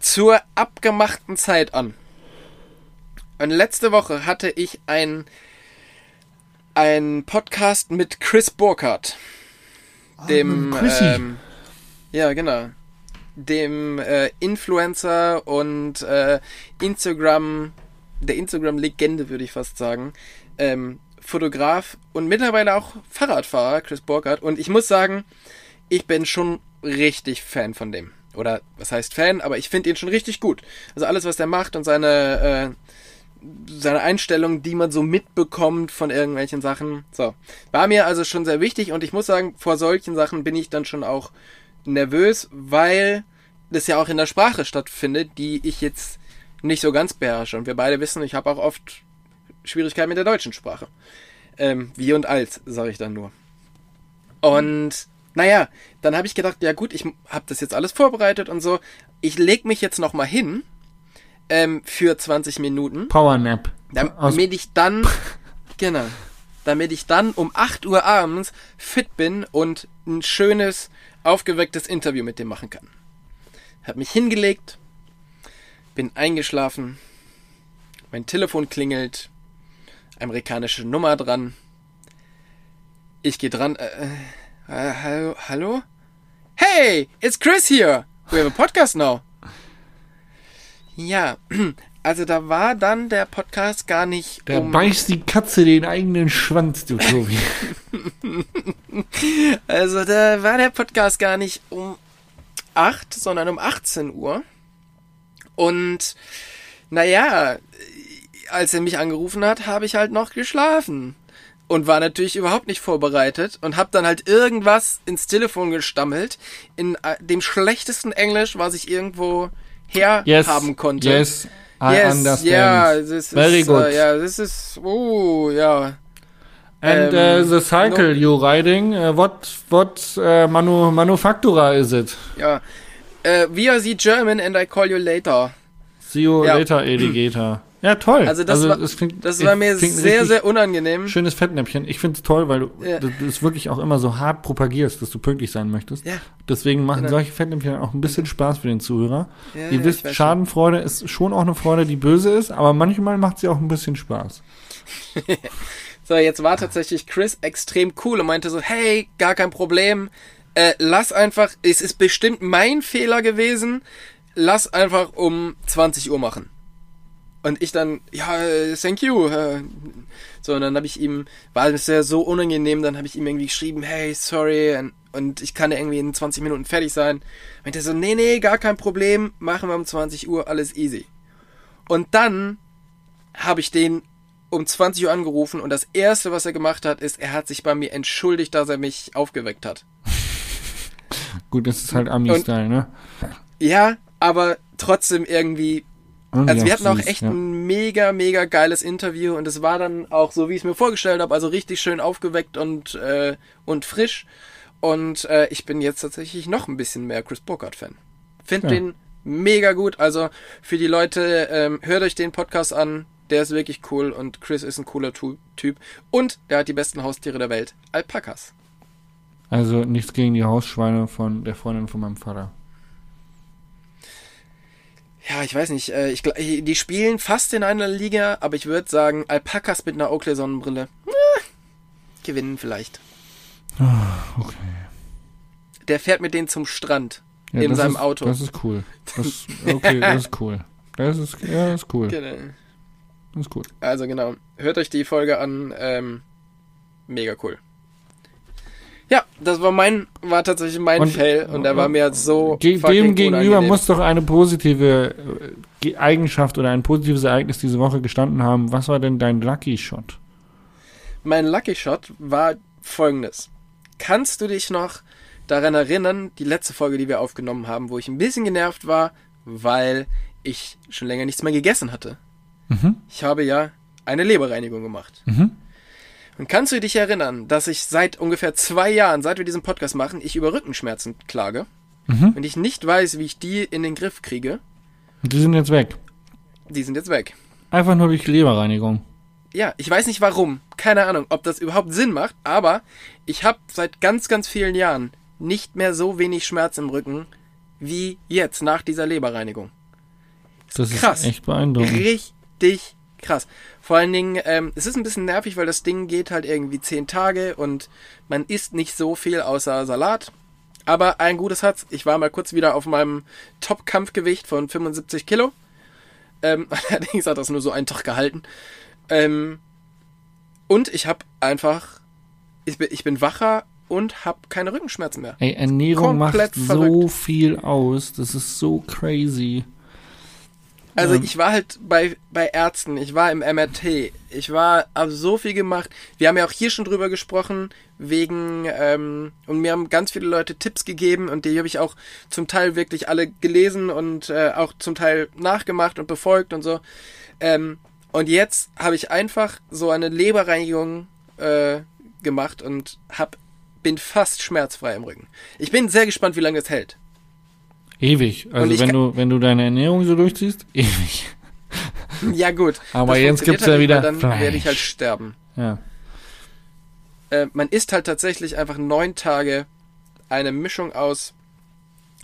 zur abgemachten Zeit an. Und letzte Woche hatte ich ein, ein Podcast mit Chris Burkhardt. Dem, mit Chrissy. ähm, ja, genau. Dem äh, Influencer und äh, Instagram, der Instagram-Legende, würde ich fast sagen. Ähm, Fotograf und mittlerweile auch Fahrradfahrer, Chris Burkhardt. Und ich muss sagen, ich bin schon richtig Fan von dem. Oder was heißt Fan, aber ich finde ihn schon richtig gut. Also alles, was er macht und seine, äh, seine Einstellung, die man so mitbekommt von irgendwelchen Sachen. So. War mir also schon sehr wichtig und ich muss sagen, vor solchen Sachen bin ich dann schon auch nervös, weil das ja auch in der Sprache stattfindet, die ich jetzt nicht so ganz beherrsche. Und wir beide wissen, ich habe auch oft Schwierigkeiten mit der deutschen Sprache. Ähm, wie und als, sage ich dann nur. Und naja, dann habe ich gedacht, ja gut, ich habe das jetzt alles vorbereitet und so. Ich leg mich jetzt noch mal hin ähm, für 20 Minuten. Powernap. Damit ich dann, genau, damit ich dann um 8 Uhr abends fit bin und ein schönes, aufgewecktes Interview mit dem machen kann. Hab mich hingelegt, bin eingeschlafen, mein Telefon klingelt, amerikanische Nummer dran. Ich gehe dran. Äh, äh, hallo, hallo? Hey, it's Chris here. We have a podcast now. Ja, also da war dann der Podcast gar nicht. Da um beißt die Katze den eigenen Schwanz, du Tobi. also da war der Podcast gar nicht um 8, sondern um 18 Uhr. Und naja, als er mich angerufen hat, habe ich halt noch geschlafen. Und war natürlich überhaupt nicht vorbereitet und habe dann halt irgendwas ins Telefon gestammelt, in äh, dem schlechtesten Englisch, was ich irgendwo her yes, haben konnte. Yes, I yes, understand. yeah, this Very is, good. Uh, yeah, this is, oh, yeah. And Ähm, uh, the cycle you riding, uh, what what uh, manu manufacturer is it? Äh, we are the German and I call you later. See you Ja. later, Alligator. Ja, toll. Also das war- klingt, Das war mir sehr, sehr unangenehm. Schönes Fettnäpfchen. Ich finde es toll, weil du Ja. es wirklich auch immer so hart propagierst, dass du pünktlich sein möchtest. Ja. Deswegen machen Genau. solche Fettnäpfchen auch ein bisschen Spaß für den Zuhörer. Ja, Ihr ja, wisst, Schadenfreude ist schon auch eine Freude, die böse ist, aber manchmal macht sie auch ein bisschen Spaß. So, jetzt war tatsächlich Chris extrem cool und meinte so, hey, gar kein Problem. Äh, lass einfach, es ist bestimmt mein Fehler gewesen. Lass einfach um 20 Uhr machen. Und ich dann, ja, äh, thank you. äh. So, und dann habe ich ihm, war es ja so unangenehm, dann habe ich ihm irgendwie geschrieben, hey, sorry, und, und ich kann irgendwie in 20 Minuten fertig sein. Meinte er so, nee, nee, gar kein Problem, machen wir um 20 Uhr, alles easy. Und dann habe ich den um 20 Uhr angerufen und das erste, was er gemacht hat, ist, er hat sich bei mir entschuldigt, dass er mich aufgeweckt hat. Gut, das ist halt Ami-Style, ne? Ja, aber trotzdem irgendwie. Und Also ja, wir hatten auch echt ja. ein mega, mega geiles Interview und es war dann auch so, wie ich es mir vorgestellt habe, also richtig schön aufgeweckt und, äh, und frisch. Und äh, ich bin jetzt tatsächlich noch ein bisschen mehr Chris Burkhardt-Fan. Find Ja. den mega gut. Also für die Leute, ähm, hört euch den Podcast an. Der ist wirklich cool und Chris ist ein cooler Tu- Typ. Und der hat die besten Haustiere der Welt. Alpakas. Also nichts gegen die Hausschweine von der Freundin von meinem Vater. Ja, ich weiß nicht. Äh, ich, gl- die spielen fast in einer Liga, aber ich würde sagen, Alpakas mit einer Oakley-Sonnenbrille äh, gewinnen vielleicht. Okay. Der fährt mit denen zum Strand Ja, in seinem ist, Auto. Das ist cool. Das, okay, das ist cool. Das ist, ja, das ist cool. Genau. Das ist gut. Also genau, hört euch die Folge an. Ähm, mega cool. Ja, das war mein, war tatsächlich mein Und- Fail und der war mir so Ge dem gegenüber unangenehm. muss doch eine positive äh, Ge- Eigenschaft oder ein positives Ereignis diese Woche gestanden haben. Was war denn dein Lucky Shot? Mein Lucky Shot war folgendes. Kannst du dich noch daran erinnern, die letzte Folge, die wir aufgenommen haben, wo ich ein bisschen genervt war, weil ich schon länger nichts mehr gegessen hatte? Mhm. Ich habe ja eine Leberreinigung gemacht. Mhm. Und kannst du dich erinnern, dass ich seit ungefähr zwei Jahren, seit wir diesen Podcast machen, ich über Rückenschmerzen klage Mhm. und ich nicht weiß, wie ich die in den Griff kriege? Und die sind jetzt weg. Die sind jetzt weg. Einfach nur durch Leberreinigung. Ja, ich weiß nicht warum. Keine Ahnung, ob das überhaupt Sinn macht, aber ich habe seit ganz, ganz vielen Jahren nicht mehr so wenig Schmerz im Rücken wie jetzt nach dieser Leberreinigung. Das Krass. ist echt beeindruckend. Richtig krass. Vor allen Dingen, ähm, es ist ein bisschen nervig, weil das Ding geht halt irgendwie zehn Tage und man isst nicht so viel außer Salat. Aber ein gutes hat's. Ich war mal kurz wieder auf meinem Top-Kampfgewicht von 75 Kilo. Ähm, allerdings hat das nur so einen Tag gehalten. Ähm, und ich habe einfach, ich bin, ich bin wacher und habe keine Rückenschmerzen mehr. Ey, Ernährung macht Komplett so verrückt. viel aus. Das ist so crazy. Also ich war halt bei, bei Ärzten, ich war im MRT, ich war, habe so viel gemacht. Wir haben ja auch hier schon drüber gesprochen, wegen, ähm, und mir haben ganz viele Leute Tipps gegeben und die habe ich auch zum Teil wirklich alle gelesen und äh, auch zum Teil nachgemacht und befolgt und so. Ähm, und jetzt habe ich einfach so eine Leberreinigung äh, gemacht und hab, bin fast schmerzfrei im Rücken. Ich bin sehr gespannt, wie lange es hält. Ewig. Also wenn du, wenn du deine Ernährung so durchziehst, ewig. Ja gut. Aber jetzt gibt's ja halt nicht, wieder Dann Fleisch. werde ich halt sterben. Ja. äh, man isst halt tatsächlich einfach neun Tage eine Mischung aus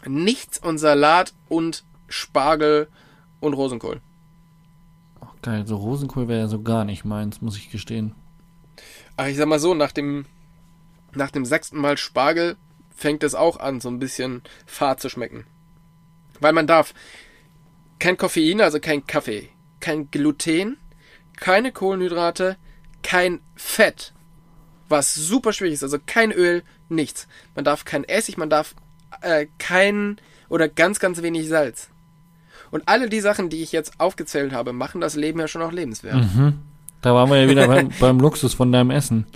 nichts und Salat und Spargel und Rosenkohl. Ach, geil. So Rosenkohl wäre ja so gar nicht meins, muss ich gestehen. Ach, ich sag mal so, nach dem, nach dem sechsten Mal Spargel fängt es auch an, so ein bisschen fad zu schmecken. Weil man darf kein Koffein, also kein Kaffee, kein Gluten, keine Kohlenhydrate, kein Fett, was super schwierig ist, also kein Öl, nichts. Man darf kein Essig, man darf äh, kein oder ganz, ganz wenig Salz. Und alle die Sachen, die ich jetzt aufgezählt habe, machen das Leben ja schon auch lebenswert. Mhm. Da waren wir ja wieder beim, beim Luxus von deinem Essen.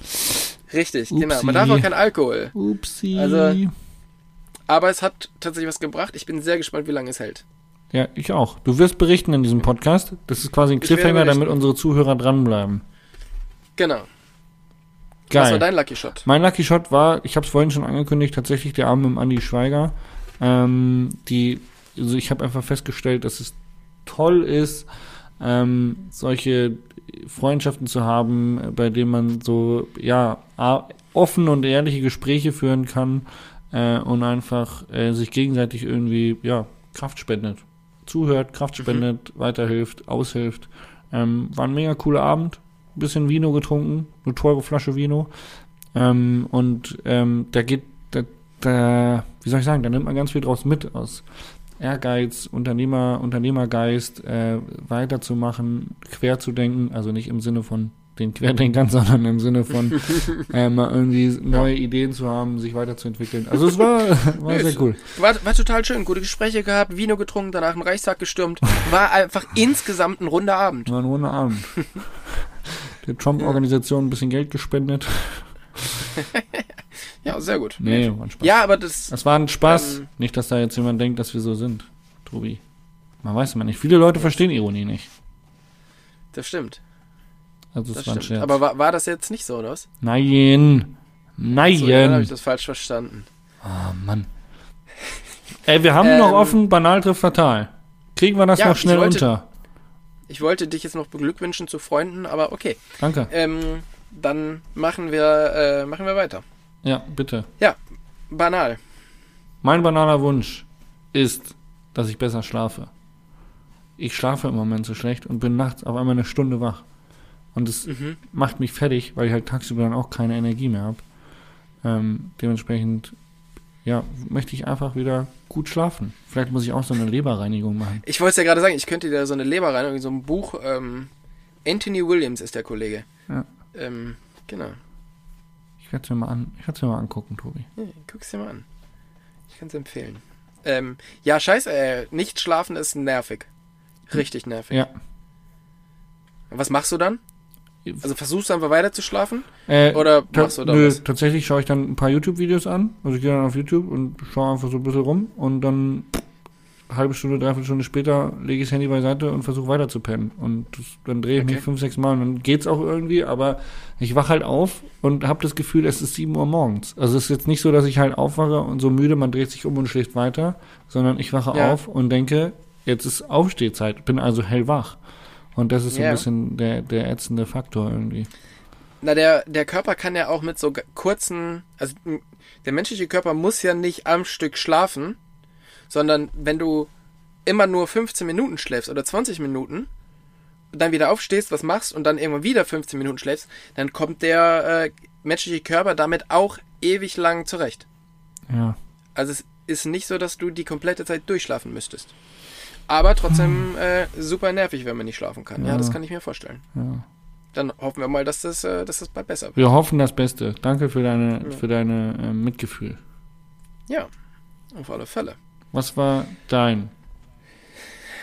Richtig, Upsi. genau. Man darf auch kein Alkohol. Upsi. Also- Aber es hat tatsächlich was gebracht. Ich bin sehr gespannt, wie lange es hält. ja, ich auch. Du wirst berichten in diesem Podcast. Das ist quasi ein Cliffhanger, damit unsere Zuhörer dranbleiben. Genau. Was war Geil. dein Lucky Shot? Mein Lucky Shot war, ich habe es vorhin schon angekündigt, tatsächlich der Abend mit Andi Schweiger. Ähm, die, also ich habe einfach festgestellt, dass es toll ist, ähm, solche Freundschaften zu haben, bei denen man so ja offen und ehrliche Gespräche führen kann äh, und einfach äh, sich gegenseitig irgendwie ja Kraft spendet, zuhört, Kraft spendet, weiterhilft, aushilft. Ähm, war ein mega cooler Abend, bisschen Vino getrunken, eine teure Flasche Vino. Ähm, und ähm, da geht, da, da, wie soll ich sagen, da nimmt man ganz viel draus mit aus Ehrgeiz, Unternehmer, Unternehmergeist, äh, weiterzumachen, quer zu denken, also nicht im Sinne von den Querdenkern, sondern im Sinne von äh, mal irgendwie neue Ideen zu haben, sich weiterzuentwickeln. Also es war, war sehr cool. War, war total schön. Gute Gespräche gehabt, Vino getrunken, danach im Reichstag gestürmt. War einfach insgesamt ein runder Abend. War ein runder Abend. Der Trump-Organisation ein bisschen Geld gespendet. Ja, sehr gut. Nee, war ein Spaß. Ja, aber das. Das war ein Spaß. Ähm, nicht, dass da jetzt jemand denkt, dass wir so sind, Tobi. Man weiß immer nicht. Viele Leute verstehen Ironie nicht. Das stimmt. Also es Das war ein stimmt. Scherz. Aber war, war das jetzt nicht so, oder was? Nein. Nein. So, dann habe ich das falsch verstanden. Ah, Mann. Ey, wir haben Ähm, noch offen, banal trifft fatal. Kriegen wir das ja, noch schnell ich wollte- unter? Ich wollte dich jetzt noch beglückwünschen zu Freunden, aber okay. Danke. Ähm, dann machen wir, äh, machen wir weiter. Ja, bitte. Banal. Mein banaler Wunsch ist, dass ich besser schlafe. Ich schlafe im Moment so schlecht und bin nachts auf einmal eine Stunde wach. Und es Mhm. macht mich fertig, weil ich halt tagsüber dann auch keine Energie mehr habe. Ähm, dementsprechend, ja, möchte ich einfach wieder gut schlafen. Vielleicht muss ich auch so eine Leberreinigung machen. Ich wollte es ja gerade sagen, ich könnte dir so eine Leber rein, so ein Buch. Ähm, Anthony Williams ist der Kollege. Ja. Ähm, genau. Ich werde es mir mal an, ich es mir mal angucken, Tobi. Ja, guck's dir mal an. Ich kann es empfehlen. Ähm, ja, scheiße, äh, nicht schlafen ist nervig. Richtig nervig. Ja. Was machst du dann? Also versuchst du einfach weiter zu schlafen? Äh, Oder machst du da nö, was? tatsächlich schaue ich dann ein paar YouTube-Videos an. Also ich gehe dann auf YouTube und schaue einfach so ein bisschen rum und dann eine halbe Stunde, dreiviertel Stunde später lege ich das Handy beiseite und versuche weiter zu pennen. Und das, dann drehe ich mich Okay. fünf, sechs Mal und dann geht's auch irgendwie, aber ich wach halt auf und habe das Gefühl, es ist sieben Uhr morgens. Also es ist jetzt nicht so, dass ich halt aufwache und so müde, man dreht sich um und schläft weiter, sondern ich wache Ja. auf und denke, jetzt ist Aufstehzeit, bin also hellwach. Und das ist so Ja. ein bisschen der, der ätzende Faktor irgendwie. Na, der, der Körper kann ja auch mit so kurzen, also der menschliche Körper muss ja nicht am Stück schlafen, sondern wenn du immer nur 15 Minuten schläfst oder 20 Minuten, dann wieder aufstehst, was machst und dann irgendwann wieder 15 Minuten schläfst, dann kommt der äh, menschliche Körper damit auch ewig lang zurecht. Ja. Also es ist nicht so, dass du die komplette Zeit durchschlafen müsstest. Aber trotzdem äh, super nervig, wenn man nicht schlafen kann. Ja, Ja. das kann ich mir vorstellen. ja. Dann hoffen wir mal, dass das, äh, dass das bald besser wird. Wir hoffen das Beste. Danke für deine, Ja. für deine äh, Mitgefühl. Ja, auf alle Fälle. Was war dein?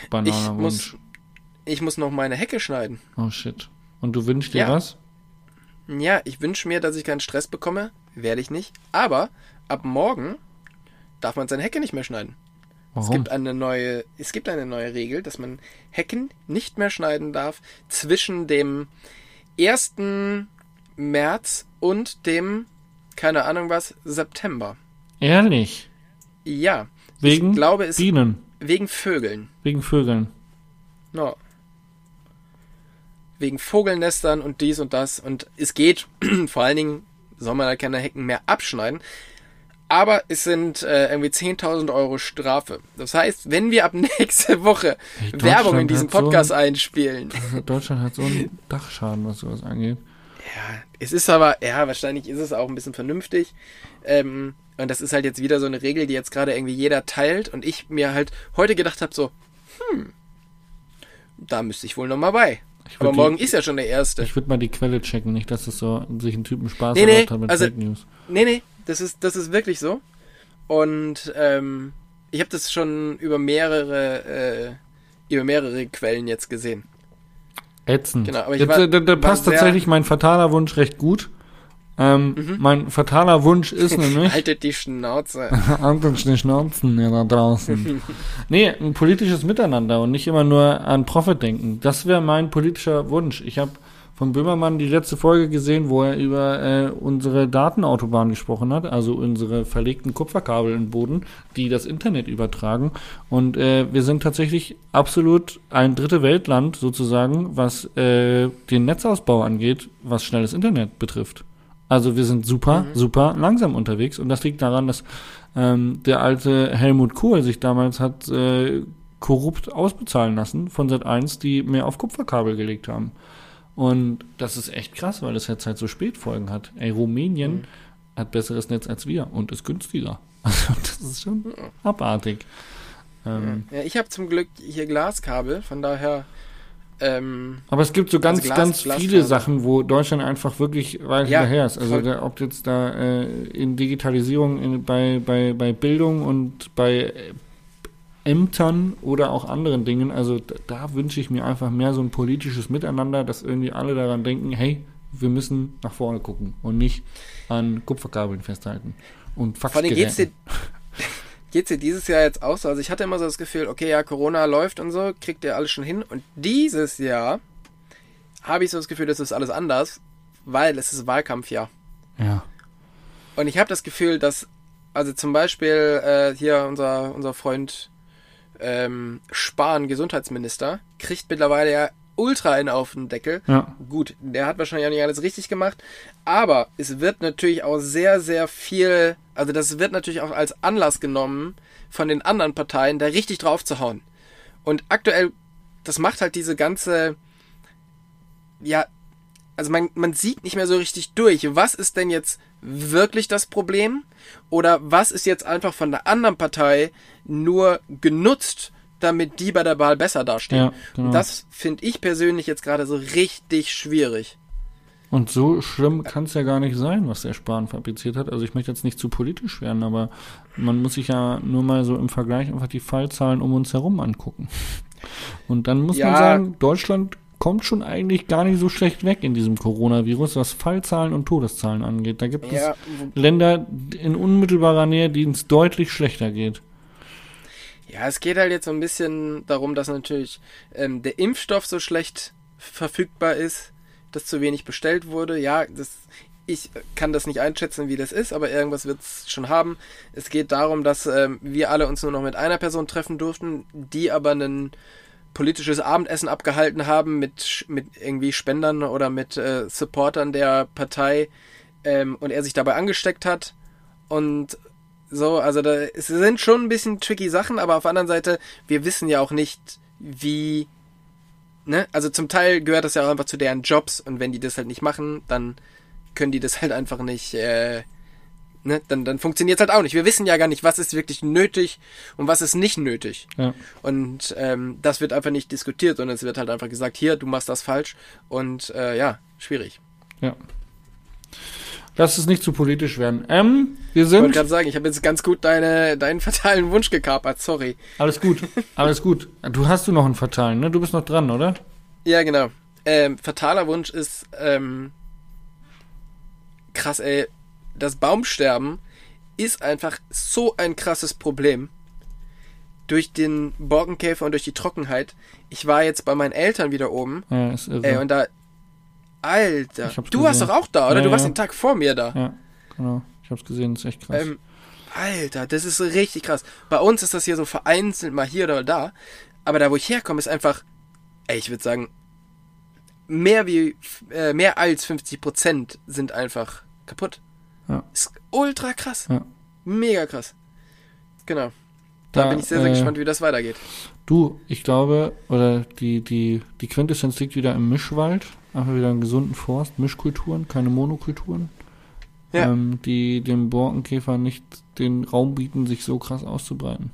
banaler Ich muss-. Ich muss noch meine Hecke schneiden. Oh shit. Und du wünschst dir was? Ja, ich wünsche mir, dass ich keinen Stress bekomme. Werde ich nicht. Aber ab morgen darf man seine Hecke nicht mehr schneiden. Es Warum? gibt eine neue, es gibt eine neue Regel, dass man Hecken nicht mehr schneiden darf zwischen dem 1. März und dem, keine Ahnung was, September. Ehrlich? Ja. Wegen ich glaube, es Bienen, wegen Vögeln. wegen Vögeln. No. Wegen Vogelnestern und dies und das. Und es geht, vor allen Dingen soll man halt keine Hecken mehr abschneiden. Aber es sind äh, irgendwie 10.000 Euro Strafe. Das heißt, wenn wir ab nächste Woche Ey, Werbung in diesem hat so ein- Podcast einspielen. Deutschland hat so einen Dachschaden, was sowas angeht. Ja, es ist aber, ja, wahrscheinlich ist es auch ein bisschen vernünftig. Ähm, und das ist halt jetzt wieder so eine Regel, die jetzt gerade irgendwie jeder teilt. Und ich mir halt heute gedacht habe, so, hm, da müsste ich wohl nochmal bei. Aber würd morgen die, ist ja schon der erste. Ich würde mal die Quelle checken, nicht, dass es so sich ein Typen Spaß Nee, nee, hat mit also- Fake News. Nee, nee, das ist, das ist wirklich so. Und ähm, ich habe das schon über mehrere, äh, über mehrere Quellen jetzt gesehen. Ätzend. Genau, aber ich Jetzt, war- da, da war passt tatsächlich mein fataler Wunsch recht gut. Ähm, Mein fataler Wunsch ist nämlich, Haltet die Schnauze. Anton Schnauzen ja, da draußen. nee, ein politisches Miteinander und nicht immer nur an Profit denken. Das wäre mein politischer Wunsch. Ich habe von Böhmermann die letzte Folge gesehen, wo er über äh, unsere Datenautobahn gesprochen hat, also unsere verlegten Kupferkabel im Boden, die das Internet übertragen. Und äh, wir sind tatsächlich absolut ein dritte Weltland sozusagen, was äh, den Netzausbau angeht, was schnelles Internet betrifft. Also wir sind super, super langsam unterwegs und das liegt daran, dass ähm, der alte Helmut Kohl sich damals hat äh, korrupt ausbezahlen lassen von Sat1, die mehr auf Kupferkabel gelegt haben. Und das ist echt krass, weil es jetzt halt so Spätfolgen hat. Ey, Rumänien hat besseres Netz als wir und ist günstiger. Also das ist schon abartig. Ähm, Ja, ich habe zum Glück hier Glaskabel, von daher. Ähm, Aber es gibt so ganz, Glas- ganz Glasfaser. viele Sachen, wo Deutschland einfach wirklich weit Ja, hinterher ist. Also da, ob jetzt da äh, in Digitalisierung in, bei, bei, bei Bildung und bei Ämtern oder auch anderen Dingen, also da, da wünsche ich mir einfach mehr so ein politisches Miteinander, dass irgendwie alle daran denken, hey, wir müssen nach vorne gucken und nicht an Kupferkabeln festhalten. Und vor allem geht's Faxgeräten. dir, geht's dir dieses Jahr jetzt auch so? Also ich hatte immer so das Gefühl, okay, ja, Corona läuft und so, kriegt ihr alles schon hin. Und dieses Jahr habe ich so das Gefühl, das ist alles anders, weil es ist Wahlkampfjahr. Ja. Und ich habe das Gefühl, dass, also zum Beispiel äh, hier unser, unser Freund ähm, Spahn, Gesundheitsminister, kriegt mittlerweile ja ultra einen auf den Deckel. Ja. Gut, der hat wahrscheinlich auch nicht alles richtig gemacht, aber es wird natürlich auch sehr, sehr viel, also das wird natürlich auch als Anlass genommen von den anderen Parteien, da richtig drauf zu hauen. Und aktuell, das macht halt diese ganze, ja, also man, man sieht nicht mehr so richtig durch, was ist denn jetzt wirklich das Problem oder was ist jetzt einfach von der anderen Partei nur genutzt, damit die bei der Wahl besser dastehen. Ja, genau. Und das finde ich persönlich jetzt gerade so richtig schwierig. Und so schlimm kann es ja gar nicht sein, was der Spahn fabriziert hat. Also ich möchte jetzt nicht zu politisch werden, aber man muss sich ja nur mal so im Vergleich einfach die Fallzahlen um uns herum angucken. Und dann muss man Ja. sagen, Deutschland kommt schon eigentlich gar nicht so schlecht weg in diesem Coronavirus, was Fallzahlen und Todeszahlen angeht. Da gibt Ja, es Länder in unmittelbarer Nähe, denen es deutlich schlechter geht. Ja, es geht halt jetzt so ein bisschen darum, dass natürlich ähm, der Impfstoff so schlecht verfügbar ist, dass zu wenig bestellt wurde. Ja, das, ich kann das nicht einschätzen, wie das ist, aber irgendwas wird es schon haben. Es geht darum, dass ähm, wir alle uns nur noch mit einer Person treffen durften, die aber ein politisches Abendessen abgehalten haben mit, mit irgendwie Spendern oder mit äh, Supportern der Partei ähm, und er sich dabei angesteckt hat. Und so, also da, es sind schon ein bisschen tricky Sachen, aber auf der anderen Seite, wir wissen ja auch nicht, wie, ne, also zum Teil gehört das ja auch einfach zu deren Jobs und wenn die das halt nicht machen, dann können die das halt einfach nicht, äh, ne, dann, dann funktioniert halt auch nicht. Wir wissen ja gar nicht, was ist wirklich nötig und was ist nicht nötig. Ja. Und ähm, das wird einfach nicht diskutiert, sondern es wird halt einfach gesagt, hier, du machst das falsch und äh, ja, schwierig. Ja. Lass es nicht zu politisch werden. Ähm, wir Ich wollte sind. gerade sagen, ich habe jetzt ganz gut deine, deinen fatalen Wunsch gekapert, sorry. Alles gut, alles gut. Du hast du noch einen fatalen, ne? Du bist noch dran, oder? Ja, genau. Ähm, fataler Wunsch ist, ähm, krass, ey, das Baumsterben ist einfach so ein krasses Problem. Durch den Borkenkäfer und durch die Trockenheit. Ich war jetzt bei meinen Eltern wieder oben, Ja, ist irre. ey, und da, Alter, du warst gesehen. doch auch da, oder? Ja, du warst ja. den Tag vor mir da. ja, genau. Ich hab's gesehen, ist echt krass. Ähm, Alter, das ist richtig krass. Bei uns ist das hier so vereinzelt mal hier oder da. Aber da, wo ich herkomme, ist einfach, ey, ich würde sagen, mehr wie, äh, mehr als 50 Prozent sind einfach kaputt. Ja. Ist ultra krass. Ja. Mega krass. Genau. Da, bin ich sehr, sehr äh, gespannt, wie das weitergeht. Du, ich glaube, oder die, die, die Quintessenz liegt wieder im Mischwald. Einfach wieder einen gesunden Forst, Mischkulturen, keine Monokulturen. Ja. Ähm, die dem Borkenkäfer nicht den Raum bieten, sich so krass auszubreiten.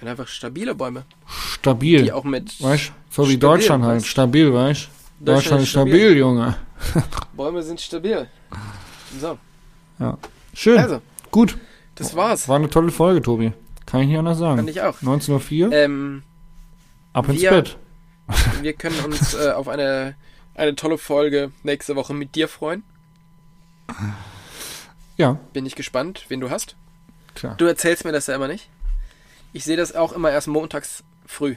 Und einfach stabile Bäume, Stabil. die auch mit Weißt so wie Stabil, Deutschland halt. Stabil, weißt Deutschland ist stabil, Junge. Bäume sind stabil. So, Schön. also, Gut. das war's. War eine tolle Folge, Tobi. Kann ich nicht anders Fand sagen. ich auch. 19.04 Uhr, Ähm, ab ins wir- Bett. Wir können uns äh, auf eine, eine tolle Folge nächste Woche mit dir freuen. Ja, Bin ich gespannt, wen du hast. klar. Du erzählst mir das ja immer nicht. Ich sehe das auch immer erst montags früh.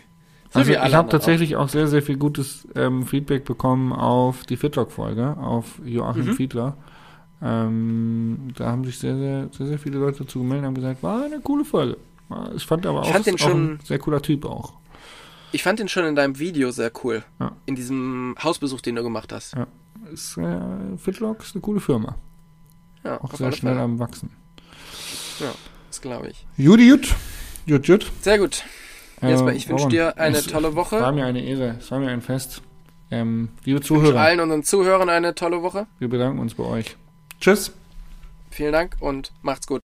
So Also ich habe tatsächlich auch. sehr, sehr viel gutes ähm, Feedback bekommen auf die Fitlock-Folge, auf Joachim Mhm. Fiedler. Ähm, da haben sich sehr, sehr, sehr, sehr viele Leute dazu gemeldet und haben gesagt, war eine coole Folge. War- Ich fand aber Ich auch, fand den auch schon- ein sehr cooler Typ auch. Ich fand den schon in deinem Video sehr cool. Ja. In diesem Hausbesuch, den du gemacht hast. Ist, äh, Fitlock ist eine coole Firma. Ja, Auch sehr schnell Fälle. am Wachsen. Das glaube ich. Judy, jut. Jut, jut. Sehr gut. Jesper, Äh, ich wünsche dir eine es tolle War Woche. mir eine Ehre. Es war mir ein Fest. Ähm, liebe Ich wünsche Zuhörer, allen unseren Zuhörern eine tolle Woche. wir bedanken uns bei euch. Tschüss. Vielen Dank und macht's gut.